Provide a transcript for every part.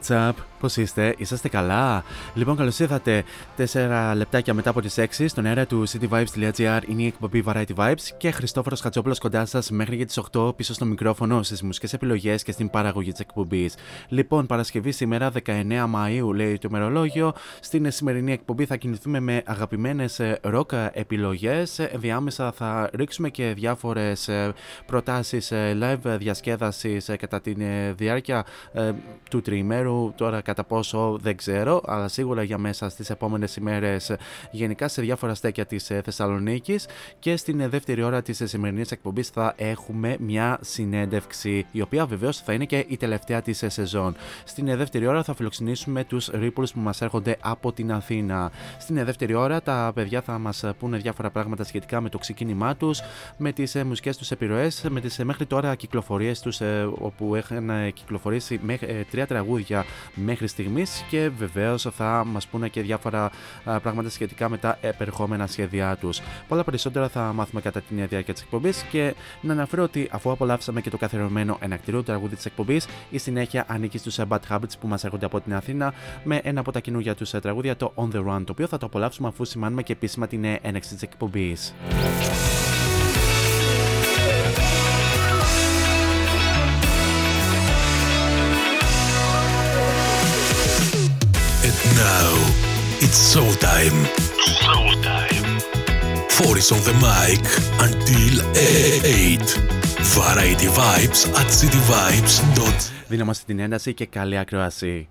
WhatsApp What's up? Πώς είστε, είσαστε καλά; Λοιπόν, καλώς ήρθατε 4 λεπτάκια μετά από τις 6 στον αέρα του cityvibes.gr. Είναι η εκπομπή Variety Vibes και Χριστόφορος Χατσόπουλο κοντά σας μέχρι και τις 8 πίσω στο μικρόφωνο, στις μουσικές επιλογές και στην παραγωγή της εκπομπής. Λοιπόν, Παρασκευή σήμερα 19 Μαου λέει το ημερολόγιο. Στην σημερινή εκπομπή θα κινηθούμε με αγαπημένες ροκ επιλογές. Διάμεσα θα ρίξουμε και διάφορες προτάσεις live διασκέδασης κατά τη διάρκεια ε, του τριημέρου. Τώρα κατά πόσο δεν ξέρω, αλλά σίγουρα για μέσα στις επόμενες ημέρες γενικά σε διάφορα στέκια της ε, Θεσσαλονίκης και στην ε, δεύτερη ώρα της ε, σημερινής εκπομπής θα έχουμε μια συνέντευξη η οποία βεβαίως θα είναι και η τελευταία της ε, σεζόν. Στην ε, δεύτερη ώρα θα φιλοξενήσουμε τους Ripples που μας έρχονται από την Αθήνα. Στην ε, δεύτερη ώρα τα παιδιά θα μας ε, πούνε διάφορα πράγματα σχετικά με το ξεκίνημά τους, με τις ε, μουσικές τους επιρροές, με τις ε, μέχρι τώρα κυκλοφορίες τους ε, όπου έχουν ε, κυκλοφορήσει μέχρι, ε, τρία τραγούδια μέχρι στιγμής και βεβαίως θα μας πούνε και διάφορα α, πράγματα σχετικά με τα επερχόμενα σχέδιά τους. Πολλά περισσότερα θα μάθουμε κατά τη διάρκεια της εκπομπής και να αναφέρω ότι αφού απολαύσαμε και το καθιερωμένο ενακτηρίο τραγούδι της εκπομπής, η συνέχεια ανήκει στους Bad Habits που μας έρχονται από την Αθήνα με ένα από τα καινούργια τους τραγούδια, το On the Run, το οποίο θα το απολαύσουμε αφού σημάνουμε και επίσημα την ε, έναρξη της εκπομπής. now it's showtime. Showtime. Four is on the mic until 8. Variety vibes at cityvibes.gr Δίνομαστε την ένταση και καλή ακρόαση.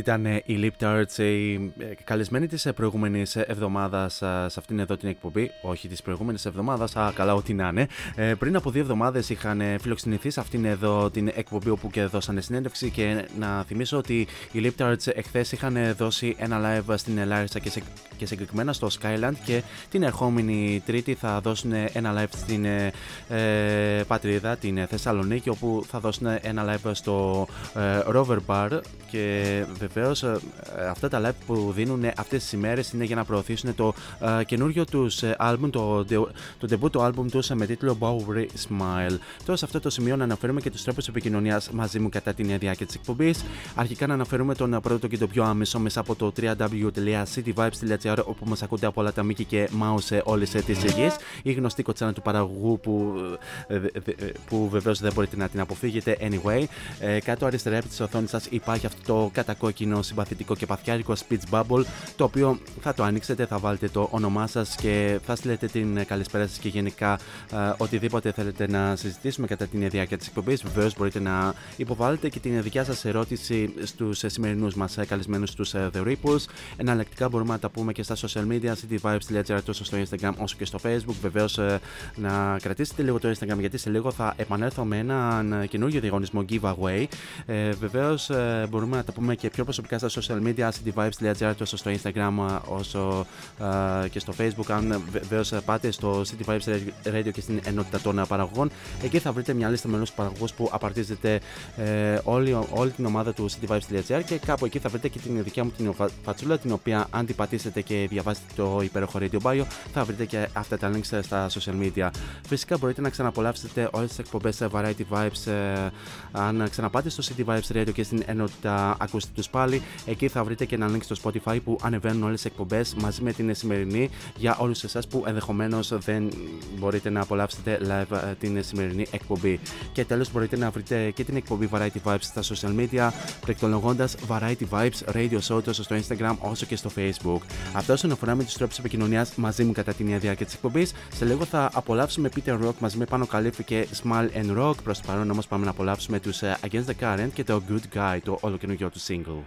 Αυτή ήταν η Lip Tarts, η ε, καλεσμένη της προηγούμενης εβδομάδας σε αυτήν εδώ την εκπομπή. Όχι της προηγούμενης εβδομάδας, α, καλά, ό,τι να είναι. Ε, πριν από δύο εβδομάδες είχαν φιλοξενηθεί σε αυτήν εδώ την εκπομπή όπου και δώσανε συνέντευξη. Και να θυμίσω ότι οι Lip Tarts εχθές είχαν δώσει ένα live στην Ελλάδα και, σε, και συγκεκριμένα στο Skyland. Και την ερχόμενη Τρίτη θα δώσουν ένα live στην ε, ε πατρίδα, την Θεσσαλονίκη, όπου θα δώσουν ένα live στο ε, Rover Bar. Και βεβαίως ε, αυτά τα live που δίνουν αυτές τις ημέρες είναι για να προωθήσουν το uh, καινούριο τους album, το, το debut του album τους με τίτλο Bowery Smile. Τώρα σε αυτό το σημείο να αναφέρουμε και τους τρόπους επικοινωνίας μαζί μου κατά την διάρκεια της εκπομπής. Αρχικά να αναφέρουμε τον πρώτο και το πιο άμεσο μέσα από το www.cityvibes.gr όπου μας ακούτε από όλα τα Mickey και Mouse σε όλες τις γη. Η γνωστή κοτσάνα του παραγωγού που, που βεβαίως δεν μπορείτε να την αποφύγετε anyway. Ε, κάτω αριστερά από της οθόνης σας υπάρχει αυτό το κατακόκκινο συμπαθητικό και παθιάρικο speech bubble, το οποίο θα το ανοίξετε, θα βάλετε το όνομά σας και θα στείλετε την καλησπέρα σας και γενικά ε, οτιδήποτε θέλετε να συζητήσουμε κατά την διάρκεια τη εκπομπή. Βεβαίως μπορείτε να υποβάλλετε και την δικιά σας ερώτηση στους σημερινούς μας καλεσμένους, τους The Ripples. Εναλλακτικά μπορούμε να τα πούμε και στα social media, cityvibes.gr τόσο στο Instagram όσο και στο Facebook. Βεβαίως ε, να κρατήσετε λίγο το Instagram γιατί σε λίγο θα επανέλθω με έναν καινούργιο διαγωνισμό giveaway. Ε, Βεβαίως ε, μπορούμε να τα πούμε και πιο προσωπικά στα social media, cityvibes.gr τόσο στο Instagram όσο uh, και στο Facebook. Αν βεβαίως πάτε στο City Vibes Radio και στην ενότητα των παραγωγών, εκεί θα βρείτε μια λίστα με όλους τους παραγωγούς που απαρτίζεται ε, όλη, όλη την ομάδα του cityvibes.gr και κάπου εκεί θα βρείτε και την δικιά μου την φατσούλα, την οποία αν την πατήσετε και διαβάσετε το υπέροχο Radio Bio, θα βρείτε και αυτά τα links στα social media. Φυσικά μπορείτε να ξαναπολαύσετε όλες τις εκπομπές Variety Vibes ε, αν ξαναπάτε στο City Vibes Radio και στην ενότητα ακούστε τους πάλι. Εκεί θα βρείτε και ένα link στο Spotify που ανεβαίνουν όλες τις εκπομπές μαζί με την σημερινή για όλους εσάς που ενδεχομένως δεν μπορείτε να απολαύσετε live ε, την σημερινή εκπομπή. Και τέλος μπορείτε να βρείτε και την εκπομπή Variety Vibes στα social media πληκτρολογώντας Variety Vibes Radio Show τόσο στο Instagram όσο και στο Facebook. Αυτό όσον αφορά με τους τρόπους επικοινωνίας μαζί μου κατά την διάρκεια της εκπομπής. Σε λίγο θα απολαύσουμε Peter Rock μαζί με πάνω καλύφη και Smile and Rock. Προς το παρόν όμως πάμε να απολαύσουμε τους ε, Against the Current και το Good Guy, το όλο καινούργιο του single.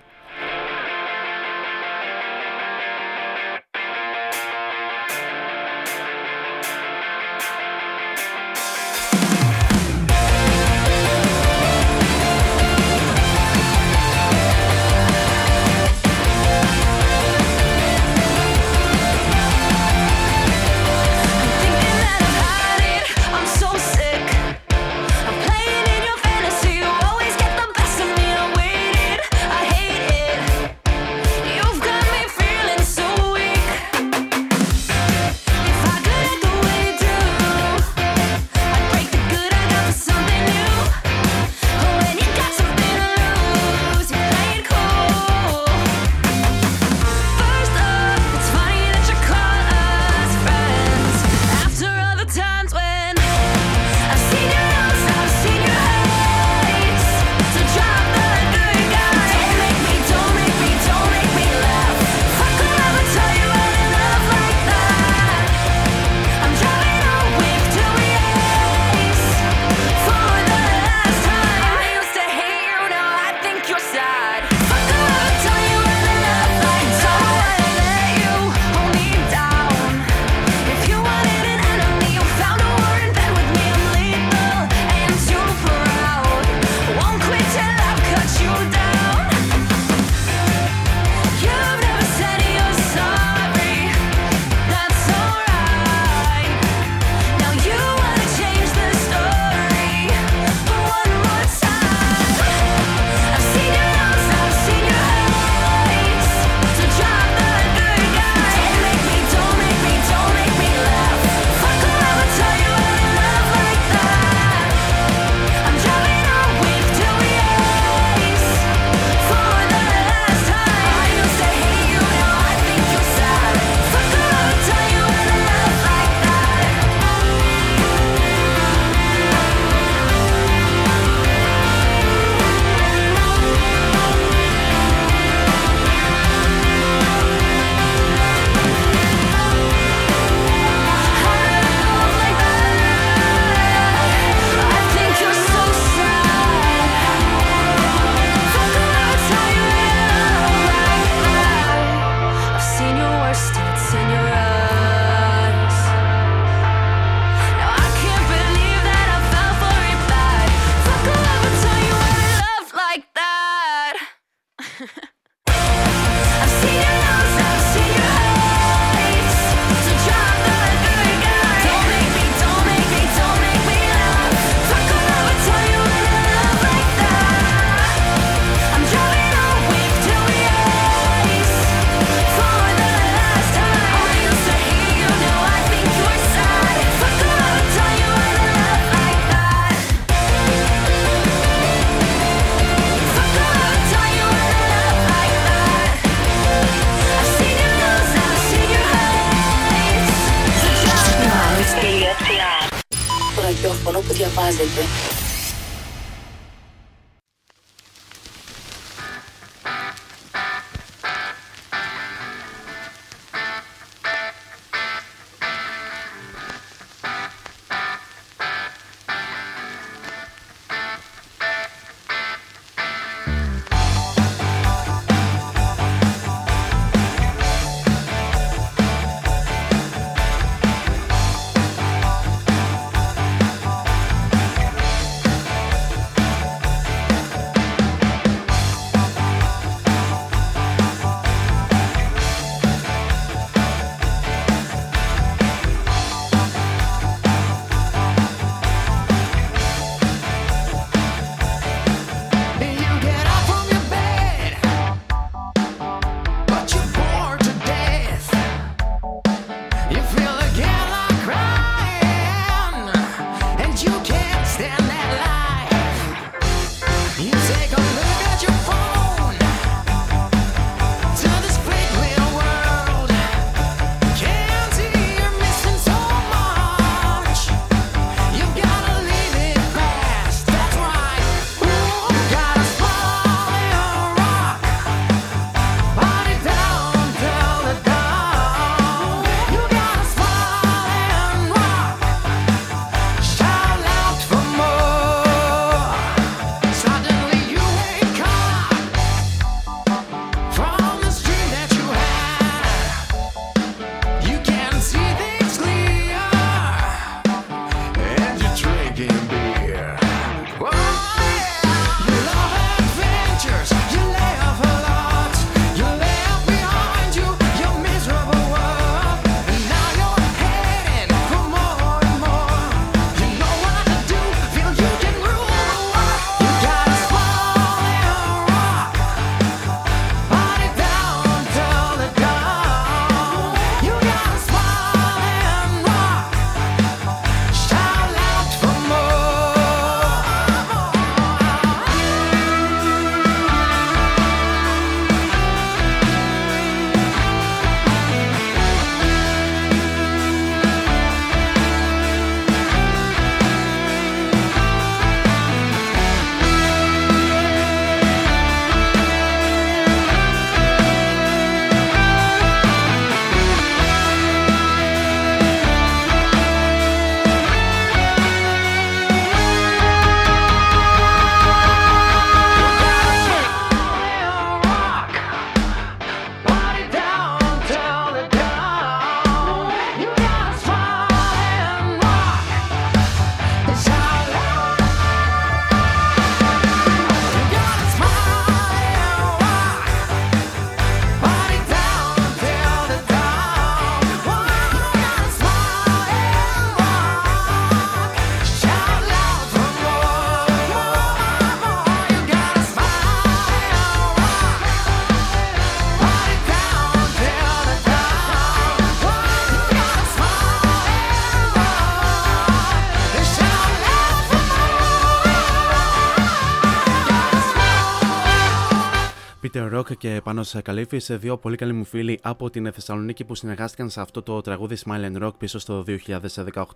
Και πάνω σε Καλύφη, σε δύο πολύ καλοί μου φίλοι από την Θεσσαλονίκη που συνεργάστηκαν σε αυτό το τραγούδι Smile and Rock πίσω στο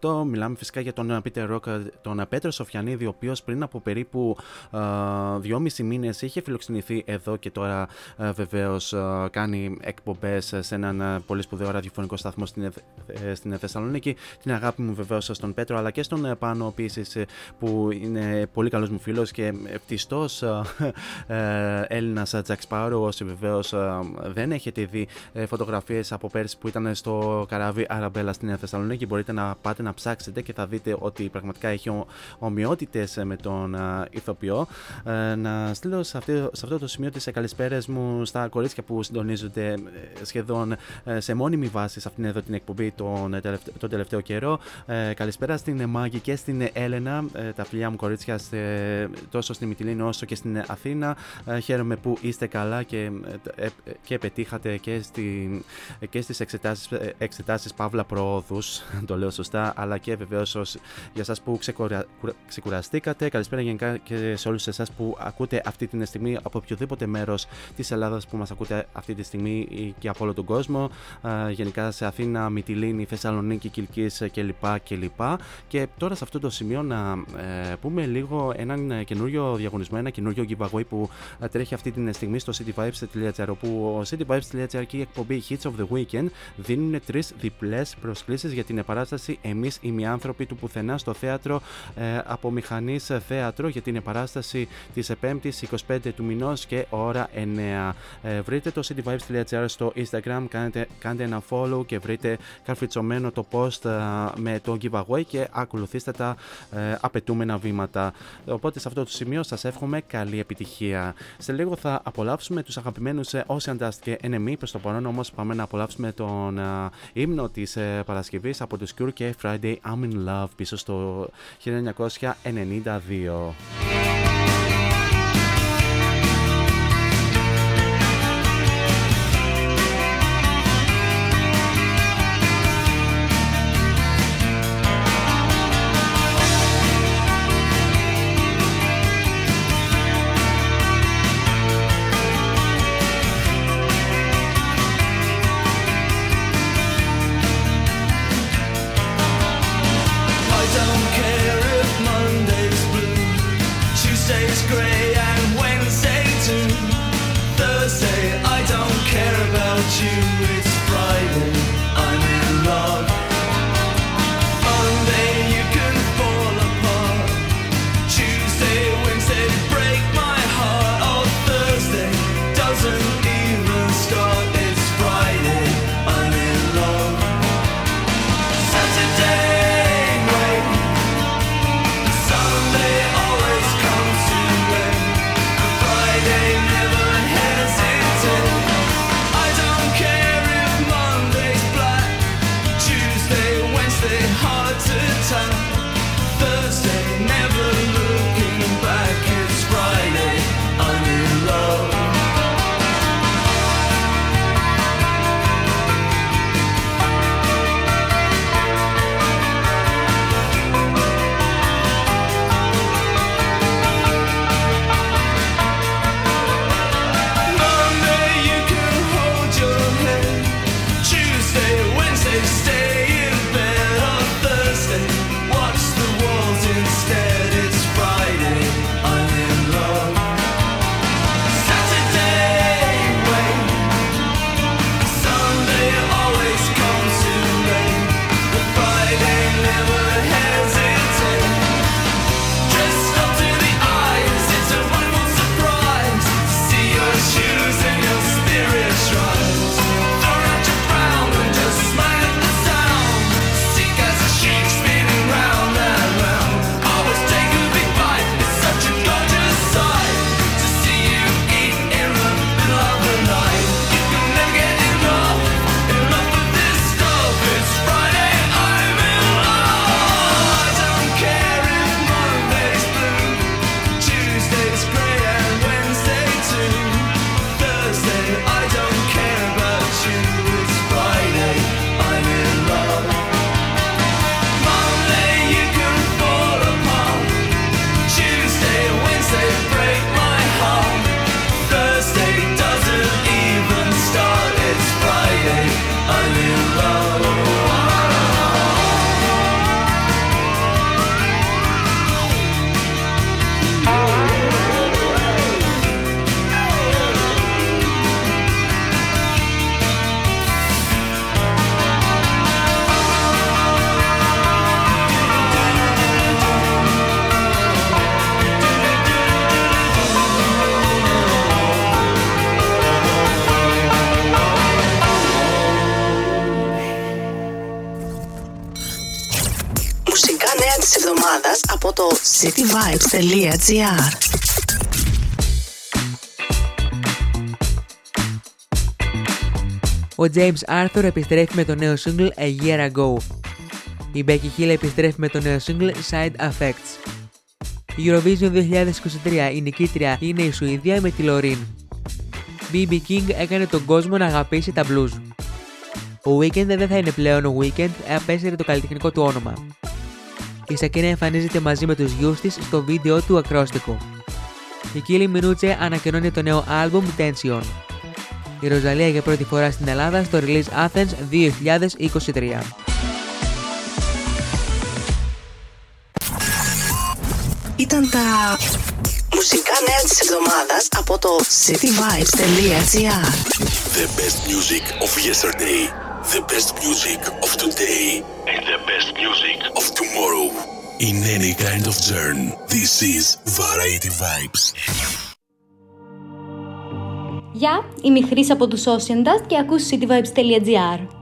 2018. Μιλάμε φυσικά για τον Peter Rock, τον Πέτρο Σοφιανίδη, ο οποίος πριν από περίπου δυόμισι μήνες είχε φιλοξενηθεί εδώ και τώρα βεβαίως κάνει εκπομπές σε έναν πολύ σπουδαίο ραδιοφωνικό σταθμό στην, ε, στην Θεσσαλονίκη. Την αγάπη μου βεβαίως στον Πέτρο αλλά και στον Πάνο επίσης που είναι πολύ καλός μου φίλος και φτιστό ε, Έλληνας Jack Sparrow όσοι βεβαίω ε, δεν έχετε δει ε, φωτογραφίες από πέρσι που ήταν στο καράβι Αραμπέλα στην Θεσσαλονίκη, μπορείτε να πάτε να ψάξετε και θα δείτε ότι πραγματικά έχει ομοιότητες με τον ηθοποιό. Ε, να στείλω σε αυτό, σε αυτό το σημείο τις καλησπέρες μου στα κορίτσια που συντονίζονται σχεδόν σε μόνιμη βάση σε αυτήν εδώ την εκπομπή τον, τελευταίο, τον τελευταίο καιρό. Καλησπέρα στην Μάγκη και στην Έλενα, τα φιλιά μου κορίτσια τόσο στην Μυτιλίνη όσο και στην Αθήνα. Χαίρομαι που είστε είσαστε καλά και, ε, και πετύχατε και, στη, και στις εξετάσεις, εξετάσεις Παύλα Προόδους, το λέω σωστά, αλλά και βεβαίως για σας που ξεκουρα, ξεκουραστήκατε. Καλησπέρα γενικά και σε όλους εσάς που ακούτε αυτή τη στιγμή από οποιοδήποτε μέρος της Ελλάδας που μας ακούτε αυτή τη στιγμή και από όλο τον κόσμο. Γενικά σε Αθήνα, Μυτιλίνη, Θεσσαλονίκη, Κιλκής κλπ. κλπ. Και τώρα σε αυτό το σημείο να ε, πούμε λίγο έναν καινούριο διαγωνισμό, ένα καινούριο giveaway που τρέχει αυτή τη στιγμή στο cityvibes.gr όπου ο cityvibes.gr και η εκπομπή Hits of the Weekend δίνουν τρεις διπλές προσκλήσεις για την επαράσταση Εμείς οι άνθρωποι του πουθενά στο θέατρο ε, από μηχανής θέατρο για την επαράσταση της 5η 25 του μηνός και ώρα 9. Ε, βρείτε το cityvibes.gr στο Instagram, κάντε, κάντε ένα follow και βρείτε καρφιτσωμένο το post ε, με το giveaway και ακολουθήστε τα ε, απαιτούμενα βήματα. Οπότε σε αυτό το σημείο σας εύχομαι καλή επιτυχία. Σε λίγο θα απολαύσουμε τους αγαπημένους Ocean Dust και NME. Προς το παρόν όμως πάμε να απολαύσουμε τον ύμνο της Παρασκευής από τους Cure και Friday I'm in Love πίσω στο 1992. cityvibes.gr Ο James Arthur επιστρέφει με το νέο single A Year Ago. Η Becky Hill επιστρέφει με το νέο single Side Effects. Η Eurovision 2023 η νικήτρια είναι η Σουηδία με τη Λωρίν. BB King έκανε τον κόσμο να αγαπήσει τα blues. Ο Weekend δεν θα είναι πλέον ο Weekend, απέσυρε το καλλιτεχνικό του όνομα η Σακίνα εμφανίζεται μαζί με τους γιους της στο βίντεο του ακρόστικου. Η Κίλι Μινούτσε ανακοινώνει το νέο άλμπουμ Tension. Η Ροζαλία για πρώτη φορά στην Ελλάδα στο Release Athens 2023. Ήταν τα μουσικά νέα της εβδομάδας από το cityvibes.gr The best music of yesterday, the best music of today. and the best music of tomorrow. In any kind of genre, this is Variety Vibes. Γεια, yeah, είμαι η Χρύσα από τους Ocean Dust και ακούσεις cityvibes.gr.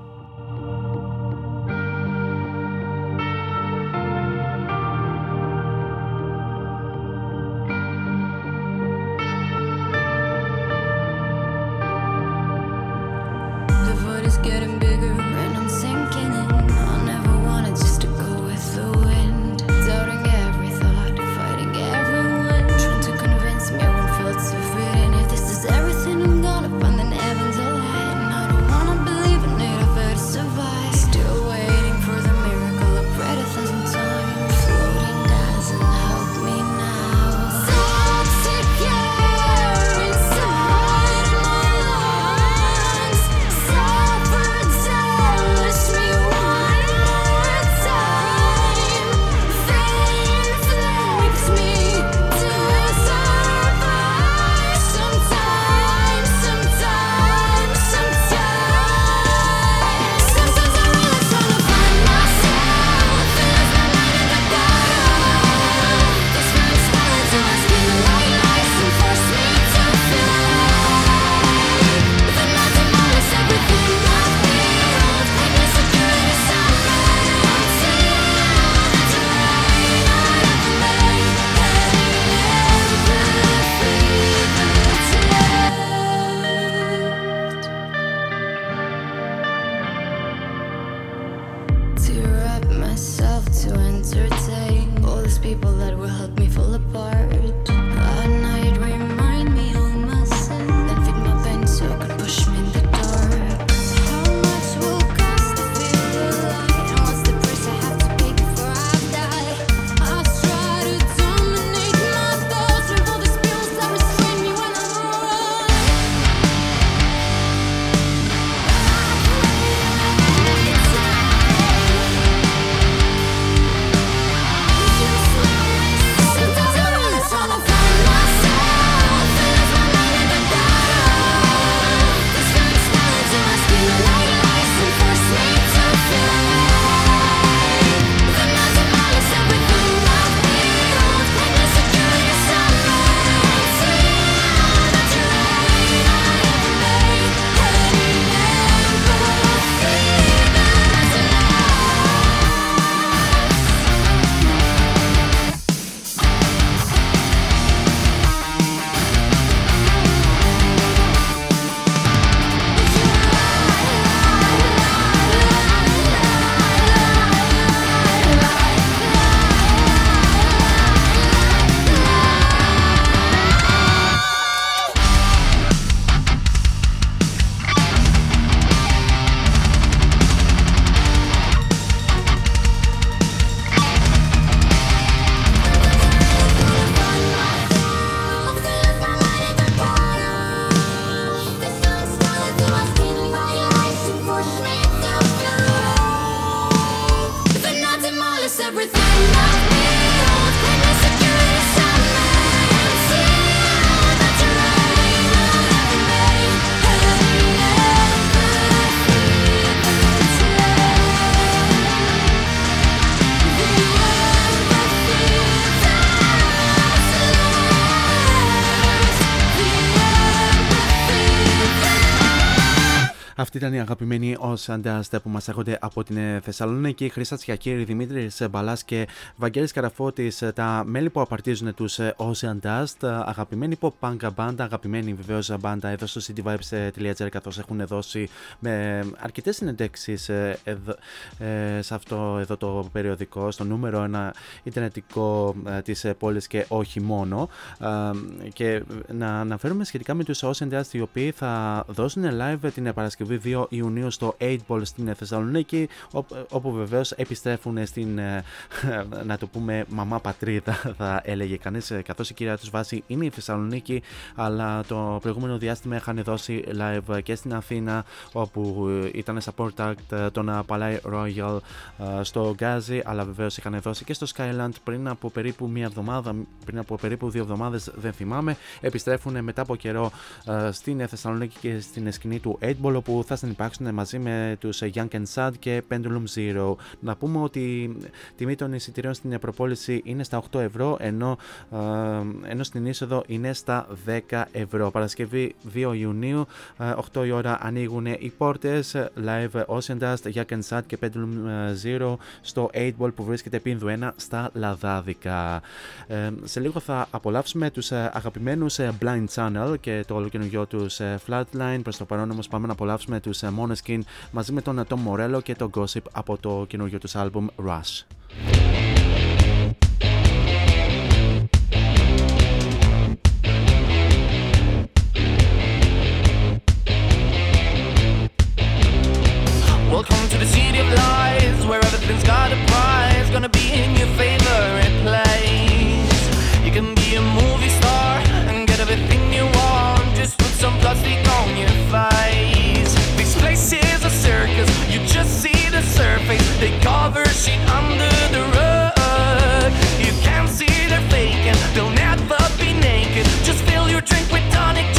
ήταν η αγαπημένη ω Dust που μας έρχονται από την ε, Θεσσαλονίκη. Χρήστα Τσιακύρη, Δημήτρης Μπαλάς και Βαγγέλης Καραφώτης, ε, τα μέλη που απαρτίζουν τους Ocean Dust. Αγαπημένη pop punk band, αγαπημένη βεβαίως μπάντα εδώ στο cityvibes.gr καθώς έχουν δώσει με αρκετές συνεντεύξεις σε αυτό εδώ το περιοδικό, στο νούμερο ένα ιντερνετικό της πόλης και όχι μόνο. Και να αναφέρουμε σχετικά με τους Ocean Dust οι οποίοι θα δώσουν live την Παρασκευή 2 Ιουνίου στο 8 Ball στην Θεσσαλονίκη, όπου βεβαίως επιστρέφουν στην, ε, να το πούμε, μαμά πατρίδα, θα έλεγε κανείς, ε, καθώς η κυρία τους βάση είναι η Θεσσαλονίκη, αλλά το προηγούμενο διάστημα είχαν δώσει live και στην Αθήνα, όπου ήταν support act τον Παλάι Royal ε, στο Γκάζι, αλλά βεβαίως είχαν δώσει και στο Skyland πριν από περίπου μία εβδομάδα, πριν από περίπου δύο εβδομάδες, δεν θυμάμαι. Επιστρέφουν μετά από καιρό στην Θεσσαλονίκη και στην σκηνή του 8 Ball, όπου θα συνεπάρξουν μαζί με τους Young and Sad και Pendulum Zero. Να πούμε ότι η τιμή των εισιτηρίων στην προπόληση είναι στα 8 ευρώ, ενώ, ενώ στην είσοδο είναι στα 10 ευρώ. Παρασκευή 2 Ιουνίου, 8 η ώρα ανοίγουν οι πόρτες. Live Ocean Dust, Young and Sad και Pendulum Zero στο 8 Ball που βρίσκεται πίνδου 1 στα Λαδάδικα. Ε, σε λίγο θα απολαύσουμε τους αγαπημένους Blind Channel και το ολοκαινούργιο τους Flatline. Προς το παρόν όμως πάμε να απολαύσουμε τους Moneskin μαζί με τον Tom Morello και το Gossip από το καινούργιο του άλμπουμ Rush. Welcome to the city of lies, where everything's got a prize. Gonna be in your favorite you drink with tonic.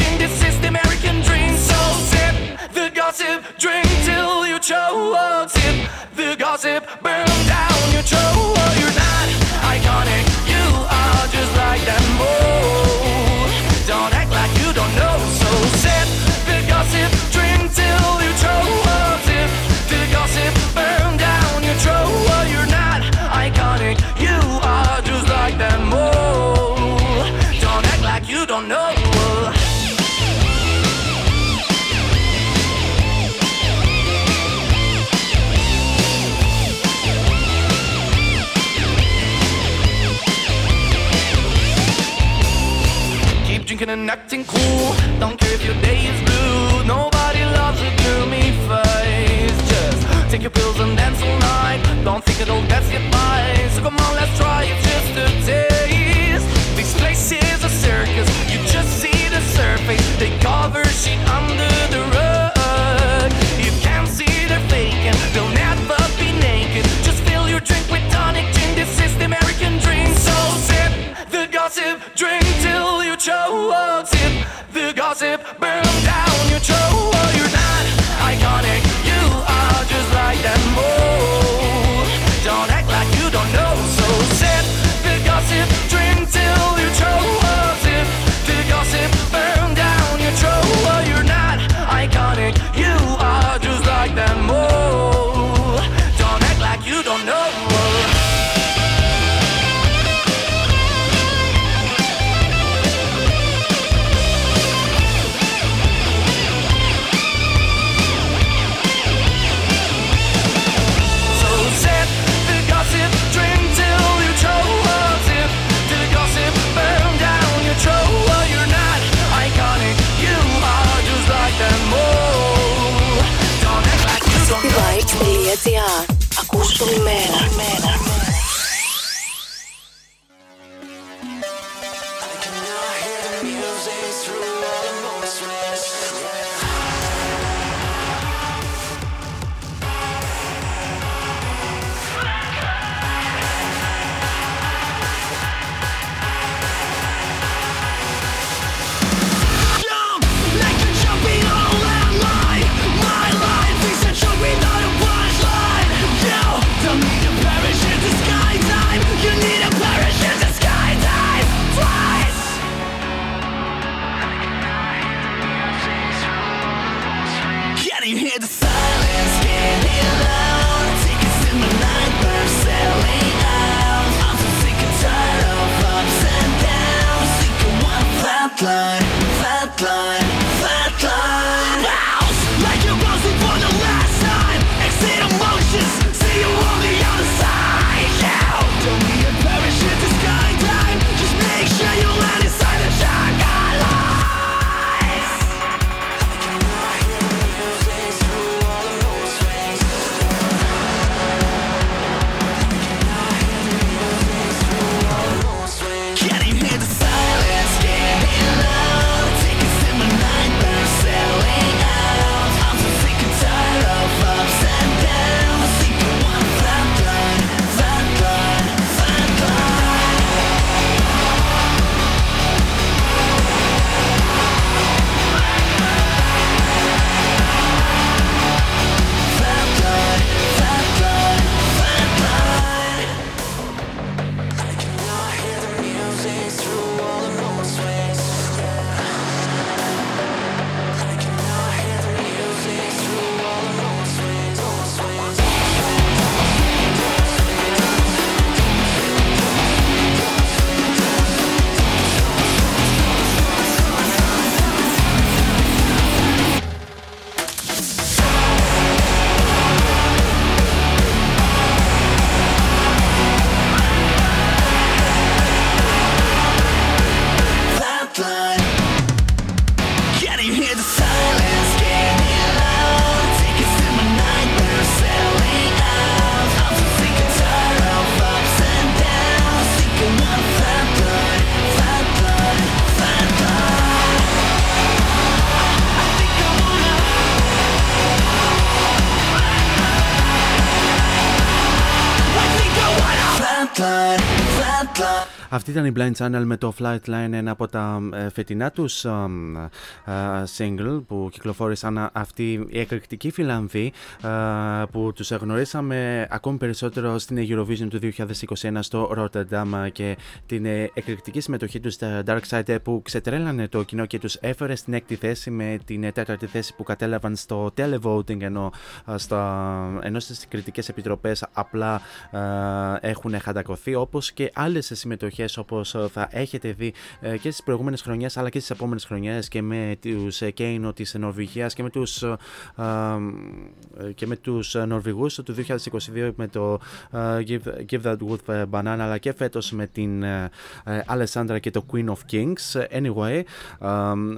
Drinking and acting cool. Don't care if your day is blue. Nobody loves a gloomy face. Just take your pills and dance all night. Don't think it'll pass you by. Αυτή ήταν η Blind Channel με το Flightline, ένα από τα ε, φετινά τους ε, ε, single που κυκλοφόρησαν αυτοί οι εκρηκτικοί Φιλανδοί ε, που τους γνωρίσαμε ακόμη περισσότερο στην Eurovision του 2021 στο Rotterdam και την ε, εκρηκτική συμμετοχή τους στα Dark Side ε, που ξετρέλανε το κοινό και τους έφερε στην έκτη θέση με την ε, τέταρτη θέση που κατέλαβαν στο televoting ενώ, ε, στα, ενώ στις κριτικές επιτροπές απλά ε, έχουν χαντακωθεί όπως και άλλες συμμετοχές όπως ε, θα έχετε δει ε, και στις προηγούμενες χρονιές αλλά και στις επόμενες χρονιές και με τους ε, Κέινο της Νορβηγίας και με τους, ε, ε, και με τους ε, Νορβηγούς του 2022 με το ε, Give, Give That Wolf a Banana αλλά και φέτος με την ε, ε, Alessandra και το Queen of Kings. Anyway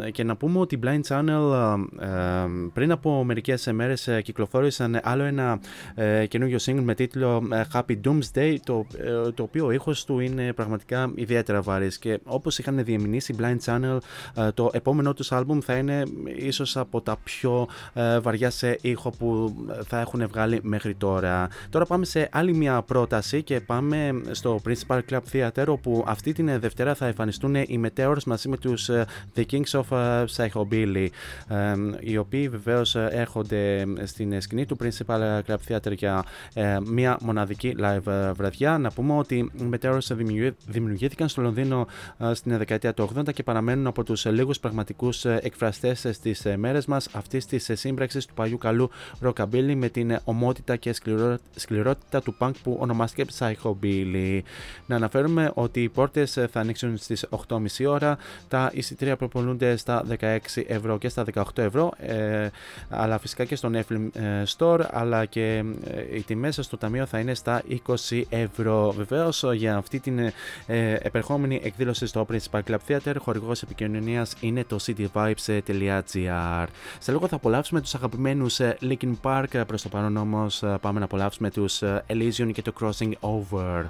ε, και να πούμε ότι Blind Channel ε, ε, πριν από μερικές μέρες ε, κυκλοφόρησαν άλλο ένα ε, καινούριο single με τίτλο ε, Happy Doomsday το, ε, το οποίο ο ήχος του είναι πραγματικά ιδιαίτερα βαρύς και όπως είχαν διεμηνήσει Blind Channel ε, το επόμενό τους άλμπουμ θα είναι ίσως από τα πιο ε, βαριά σε ήχο που θα έχουν βγάλει μέχρι τώρα. Τώρα πάμε σε άλλη μια πρόταση και πάμε στο Principal Club Theater όπου αυτή την Δευτέρα θα εμφανιστούν οι Meteors μαζί με τους ε, The Kings of ε, Psychobilly ε, οι οποίοι βεβαίως ε, έρχονται στην σκηνή του Principal Club Theater για ε, μια μοναδική live ε, βραδιά. Να πούμε ότι οι Meteors δημιουργεί- δημιουργήθηκαν στο Λονδίνο ε, στην δεκαετία του 80 και παραμένουν από τους ε, λίγους πραγματικούς ε, εκφραστές ε, στις ε, μέρες μας αυτής της ε, σύμπραξης του παλιού καλού rockabilly με την ε, ομότητα και σκληρό- σκληρότητα του punk που ονομάστηκε Psychobilly. Να αναφέρουμε ότι οι πόρτες ε, θα ανοίξουν στις 8.30 ώρα, τα εισιτήρια προπολούνται στα 16 ευρώ και στα 18 ευρώ, ε, αλλά φυσικά και στο Netflix ε, Store, αλλά και ε, οι τιμές στο ταμείο θα είναι στα 20 ευρώ. Βεβαίως για αυτή την ε, επερχόμενη εκδήλωση στο Principal Club Theater, χορηγός επικοινωνίας είναι το cityvibes.gr. Σε λίγο θα απολαύσουμε τους αγαπημένους ε, Linkin Park, προς το παρόν όμως ε, πάμε να απολαύσουμε τους ε, Elysium και το Crossing Over.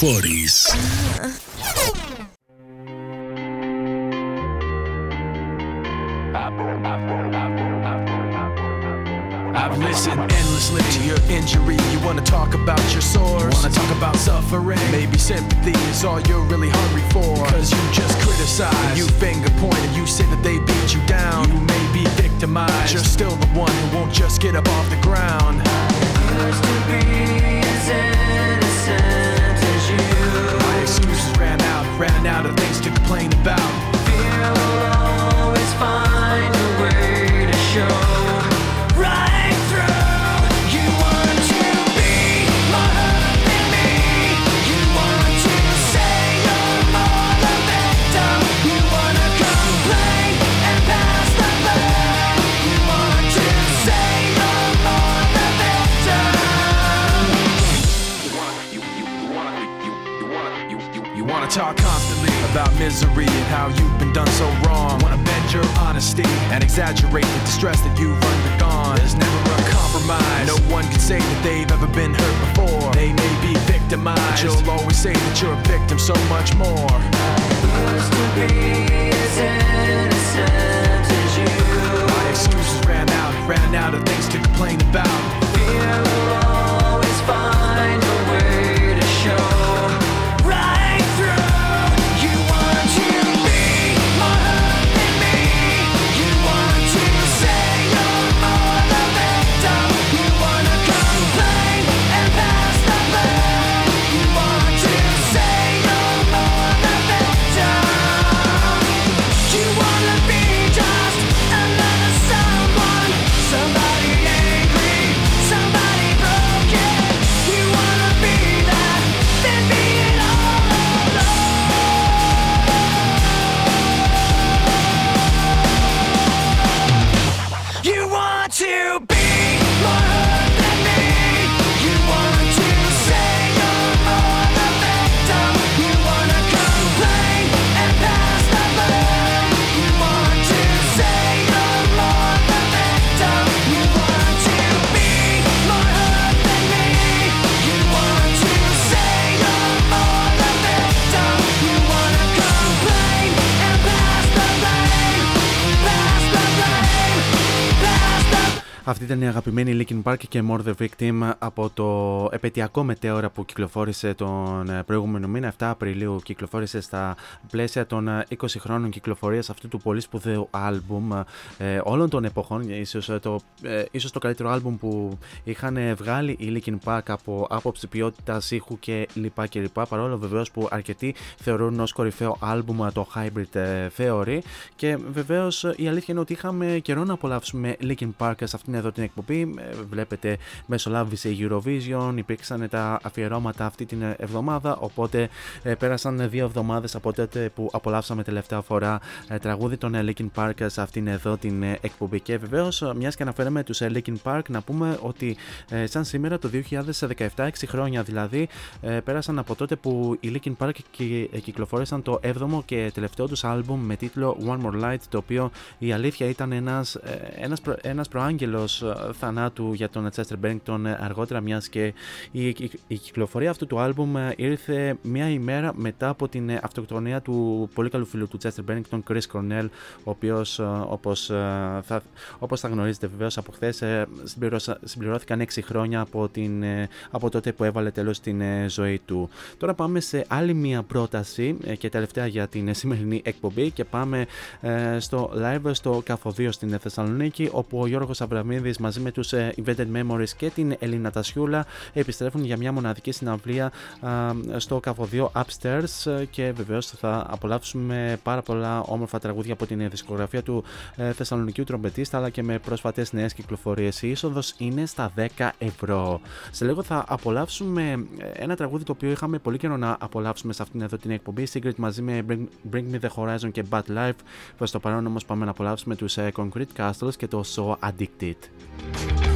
40s. I've listened endlessly to your injury. You wanna talk about your sores? You wanna talk about suffering? Maybe sympathy is all you're really hungry for. Cause you just criticize, you finger point, and you say that they beat you down. You may be victimized, you're still the one who won't just get up off the ground. Misery and how you've been done so wrong. Wanna bend your honesty and exaggerate the distress that you've undergone. There's never a compromise. No one can say that they've ever been hurt before. They may be victimized. But you'll always say that you're a victim so much more. Used to be as innocent as you. My excuses ran out, ran out of things to complain about. Fear will always find Αυτή ήταν η αγαπημένη Linkin Park και More the Victim από το επαιτειακό μετέωρα που κυκλοφόρησε τον ε, προηγούμενο μήνα, 7 Απριλίου. Κυκλοφόρησε στα πλαίσια των ε, 20 χρόνων κυκλοφορίας αυτού του πολύ σπουδαίου άλμπουμ ε, όλων των εποχών. Ίσως ε, το, ε, ίσως το καλύτερο άλμπουμ που είχαν ε, βγάλει η Linkin Park από άποψη ποιότητας ήχου και λοιπά και λοιπά. Παρόλο βεβαίως που αρκετοί θεωρούν ως κορυφαίο άλμπουμ το Hybrid ε, Theory. Και βεβαίως η αλήθεια είναι ότι είχαμε καιρό να απολαύσουμε Linkin Park σε αυτήν εδώ την εκπομπή. Ε, Βλέπετε, μεσολάβησε η Eurovision, υπήρξαν τα αφιερώματα αυτή την εβδομάδα. Οπότε ε, πέρασαν δύο εβδομάδες από τότε που απολαύσαμε τελευταία φορά ε, τραγούδι των ε, Linkin Park σε αυτήν εδώ την ε, εκπομπή. Και βεβαίως, μιας και αναφέραμε τους Linkin Park, να πούμε ότι ε, σαν σήμερα το 2017, 6 χρόνια δηλαδή, ε, πέρασαν από τότε που οι Linkin Park κυ- ε, κυκλοφόρησαν το 7ο και τελευταίο τους άλμπουμ με τίτλο One More Light, το οποίο η αλήθεια ήταν ένας, ε, ένας, προ, ένας προάγγελος ε, θανάτου για τον Chester Bennington ε, αργότερα, μιας και η, η, η κυκλοφορία αυτού του άλμπουμ ε, ήρθε μια ημέρα μετά από την ε, αυτοκτονία του πολύ καλού φίλου του Chester Bennington, Chris Cornell, ο οποίος ε, όπως, ε, θα, όπως θα γνωρίζετε βεβαίως από χθες συμπληρώθηκαν 6 χρόνια από, την, ε, από τότε που έβαλε τέλος στην ε, ζωή του. Τώρα πάμε σε άλλη μια πρόταση ε, και τελευταία για την ε, σημερινή εκπομπή και πάμε ε, στο live στο Καφοδίο στην Θεσσαλονίκη όπου ο Γιώργος Αβραμίδης μαζί με τους ε, Invented Memories και την Ελίνα Τασιούλα επιστρέφουν για μια μοναδική συναυλία α, στο Καφοδίο Upstairs ε, και βεβαίως θα απολαύσουμε πάρα πολλά όμορφα τραγούδια από την ε, δισκογραφία του ε, Θεσσαλονικίου τρομπετίστα αλλά και με πρόσφατες νέες κυκλοφορίες. Η είσοδος είναι στα 10 ευρώ. Σε λίγο θα απολαύσουμε ε, ένα τραγούδι το οποίο είχαμε πολύ καιρό να απολαύσουμε σε αυτήν εδώ την εκπομπή Secret μαζί με Bring, Bring Me The Horizon και Bad Life. Προς το παρόν όμως πάμε να απολαύσουμε τους ε, Concrete Castles και το So Addicted. Knight.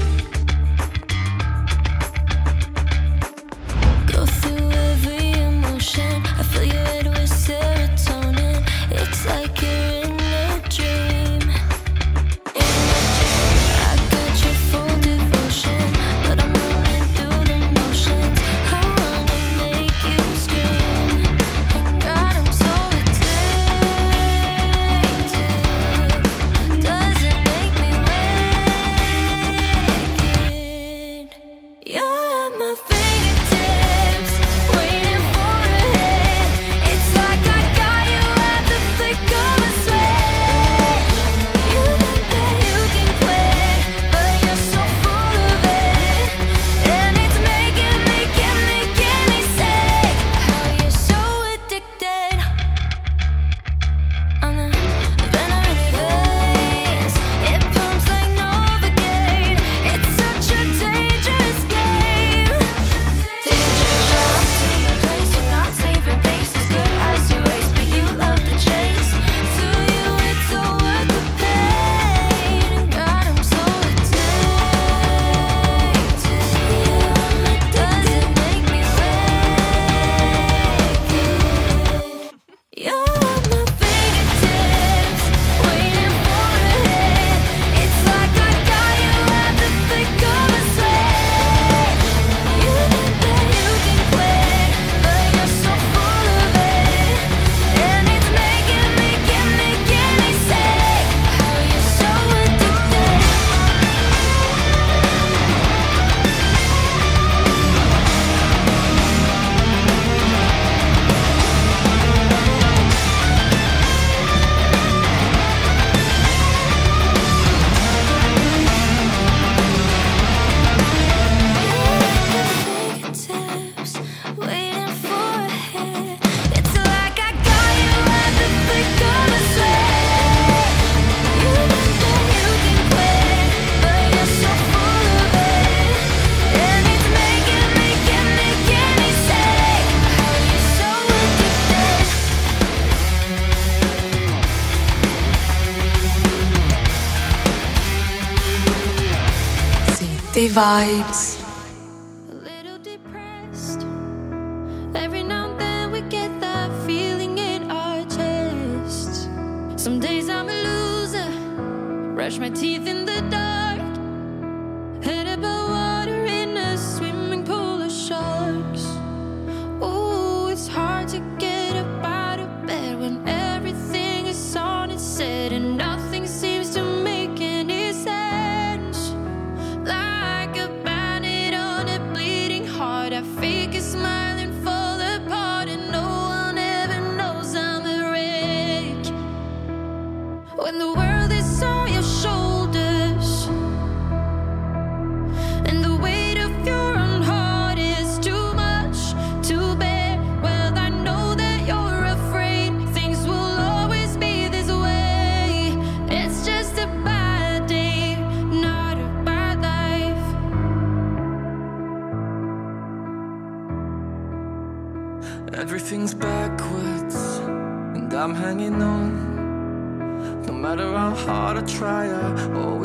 vibe.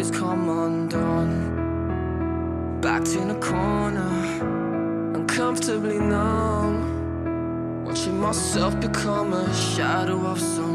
has come undone. Backed in a corner, uncomfortably numb. Watching myself become a shadow of some.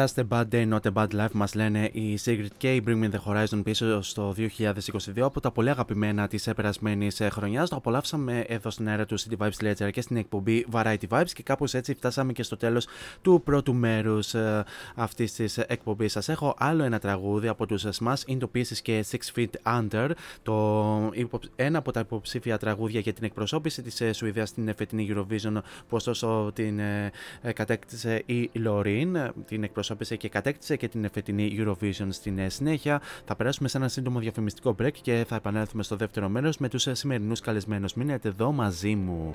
Just a Bad Day, Not a Bad Life μας λένε η Sigrid K. Bring Me The Horizon πίσω στο 2022 από τα πολύ αγαπημένα της περασμένη ε, χρονιάς. Το απολαύσαμε εδώ στην αέρα του City Vibes Ledger και στην εκπομπή Variety Vibes και κάπως έτσι φτάσαμε και στο τέλος του πρώτου μέρους ε, αυτής της εκπομπής σας έχω άλλο ένα τραγούδι από τους Smash, είναι το και Six Feet Under, το ένα από τα υποψήφια τραγούδια για την εκπροσώπηση της ε, Σουηδίας στην φετινή Eurovision που ωστόσο την κατέκτησε η Λωρίν, την εκπροσώπηση εκπροσώπησε και κατέκτησε και την φετινή Eurovision στην συνέχεια. Θα περάσουμε σε ένα σύντομο διαφημιστικό break και θα επανέλθουμε στο δεύτερο μέρος με τους σημερινούς καλεσμένους. Μείνετε εδώ μαζί μου.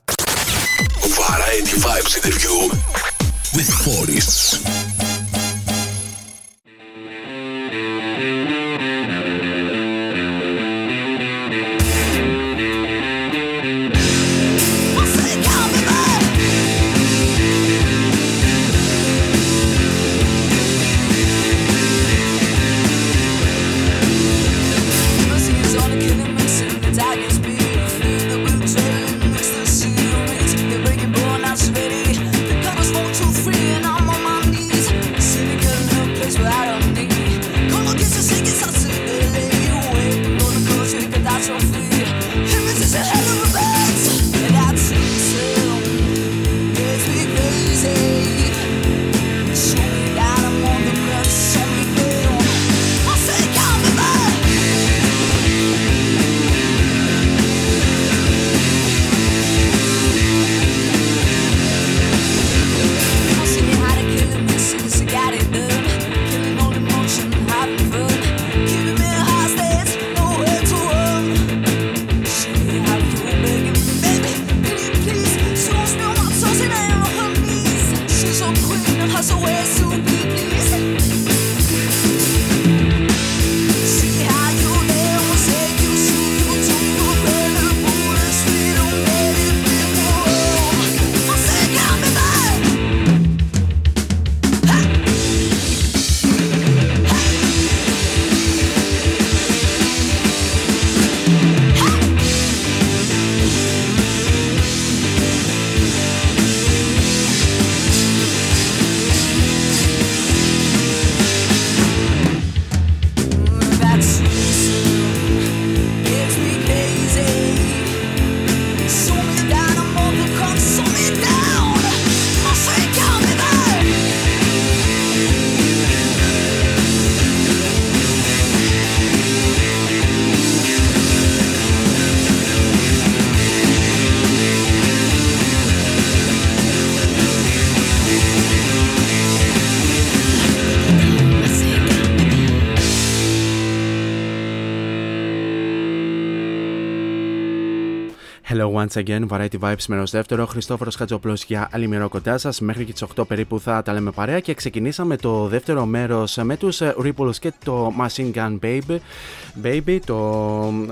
Variety Vibes interview with Forests. Once again, Variety Vibes μέρο δεύτερο. Χριστόφορος Χατζοπλός για άλλη μερό κοντά σας. Μέχρι και τις 8 περίπου θα τα λέμε παρέα και ξεκινήσαμε το δεύτερο μέρος με τους Ripples και το Machine Gun Baby. Baby, το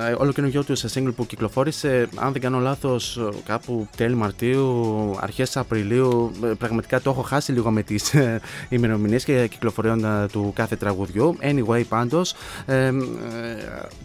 ε, ολοκαινούργιο τους single που κυκλοφόρησε, αν δεν κάνω λάθος, κάπου τέλη Μαρτίου, αρχές Απριλίου. Ε, πραγματικά το έχω χάσει λίγο με τις ημερομηνίες και κυκλοφοριών του κάθε τραγουδιού. Anyway, πάντως, ε,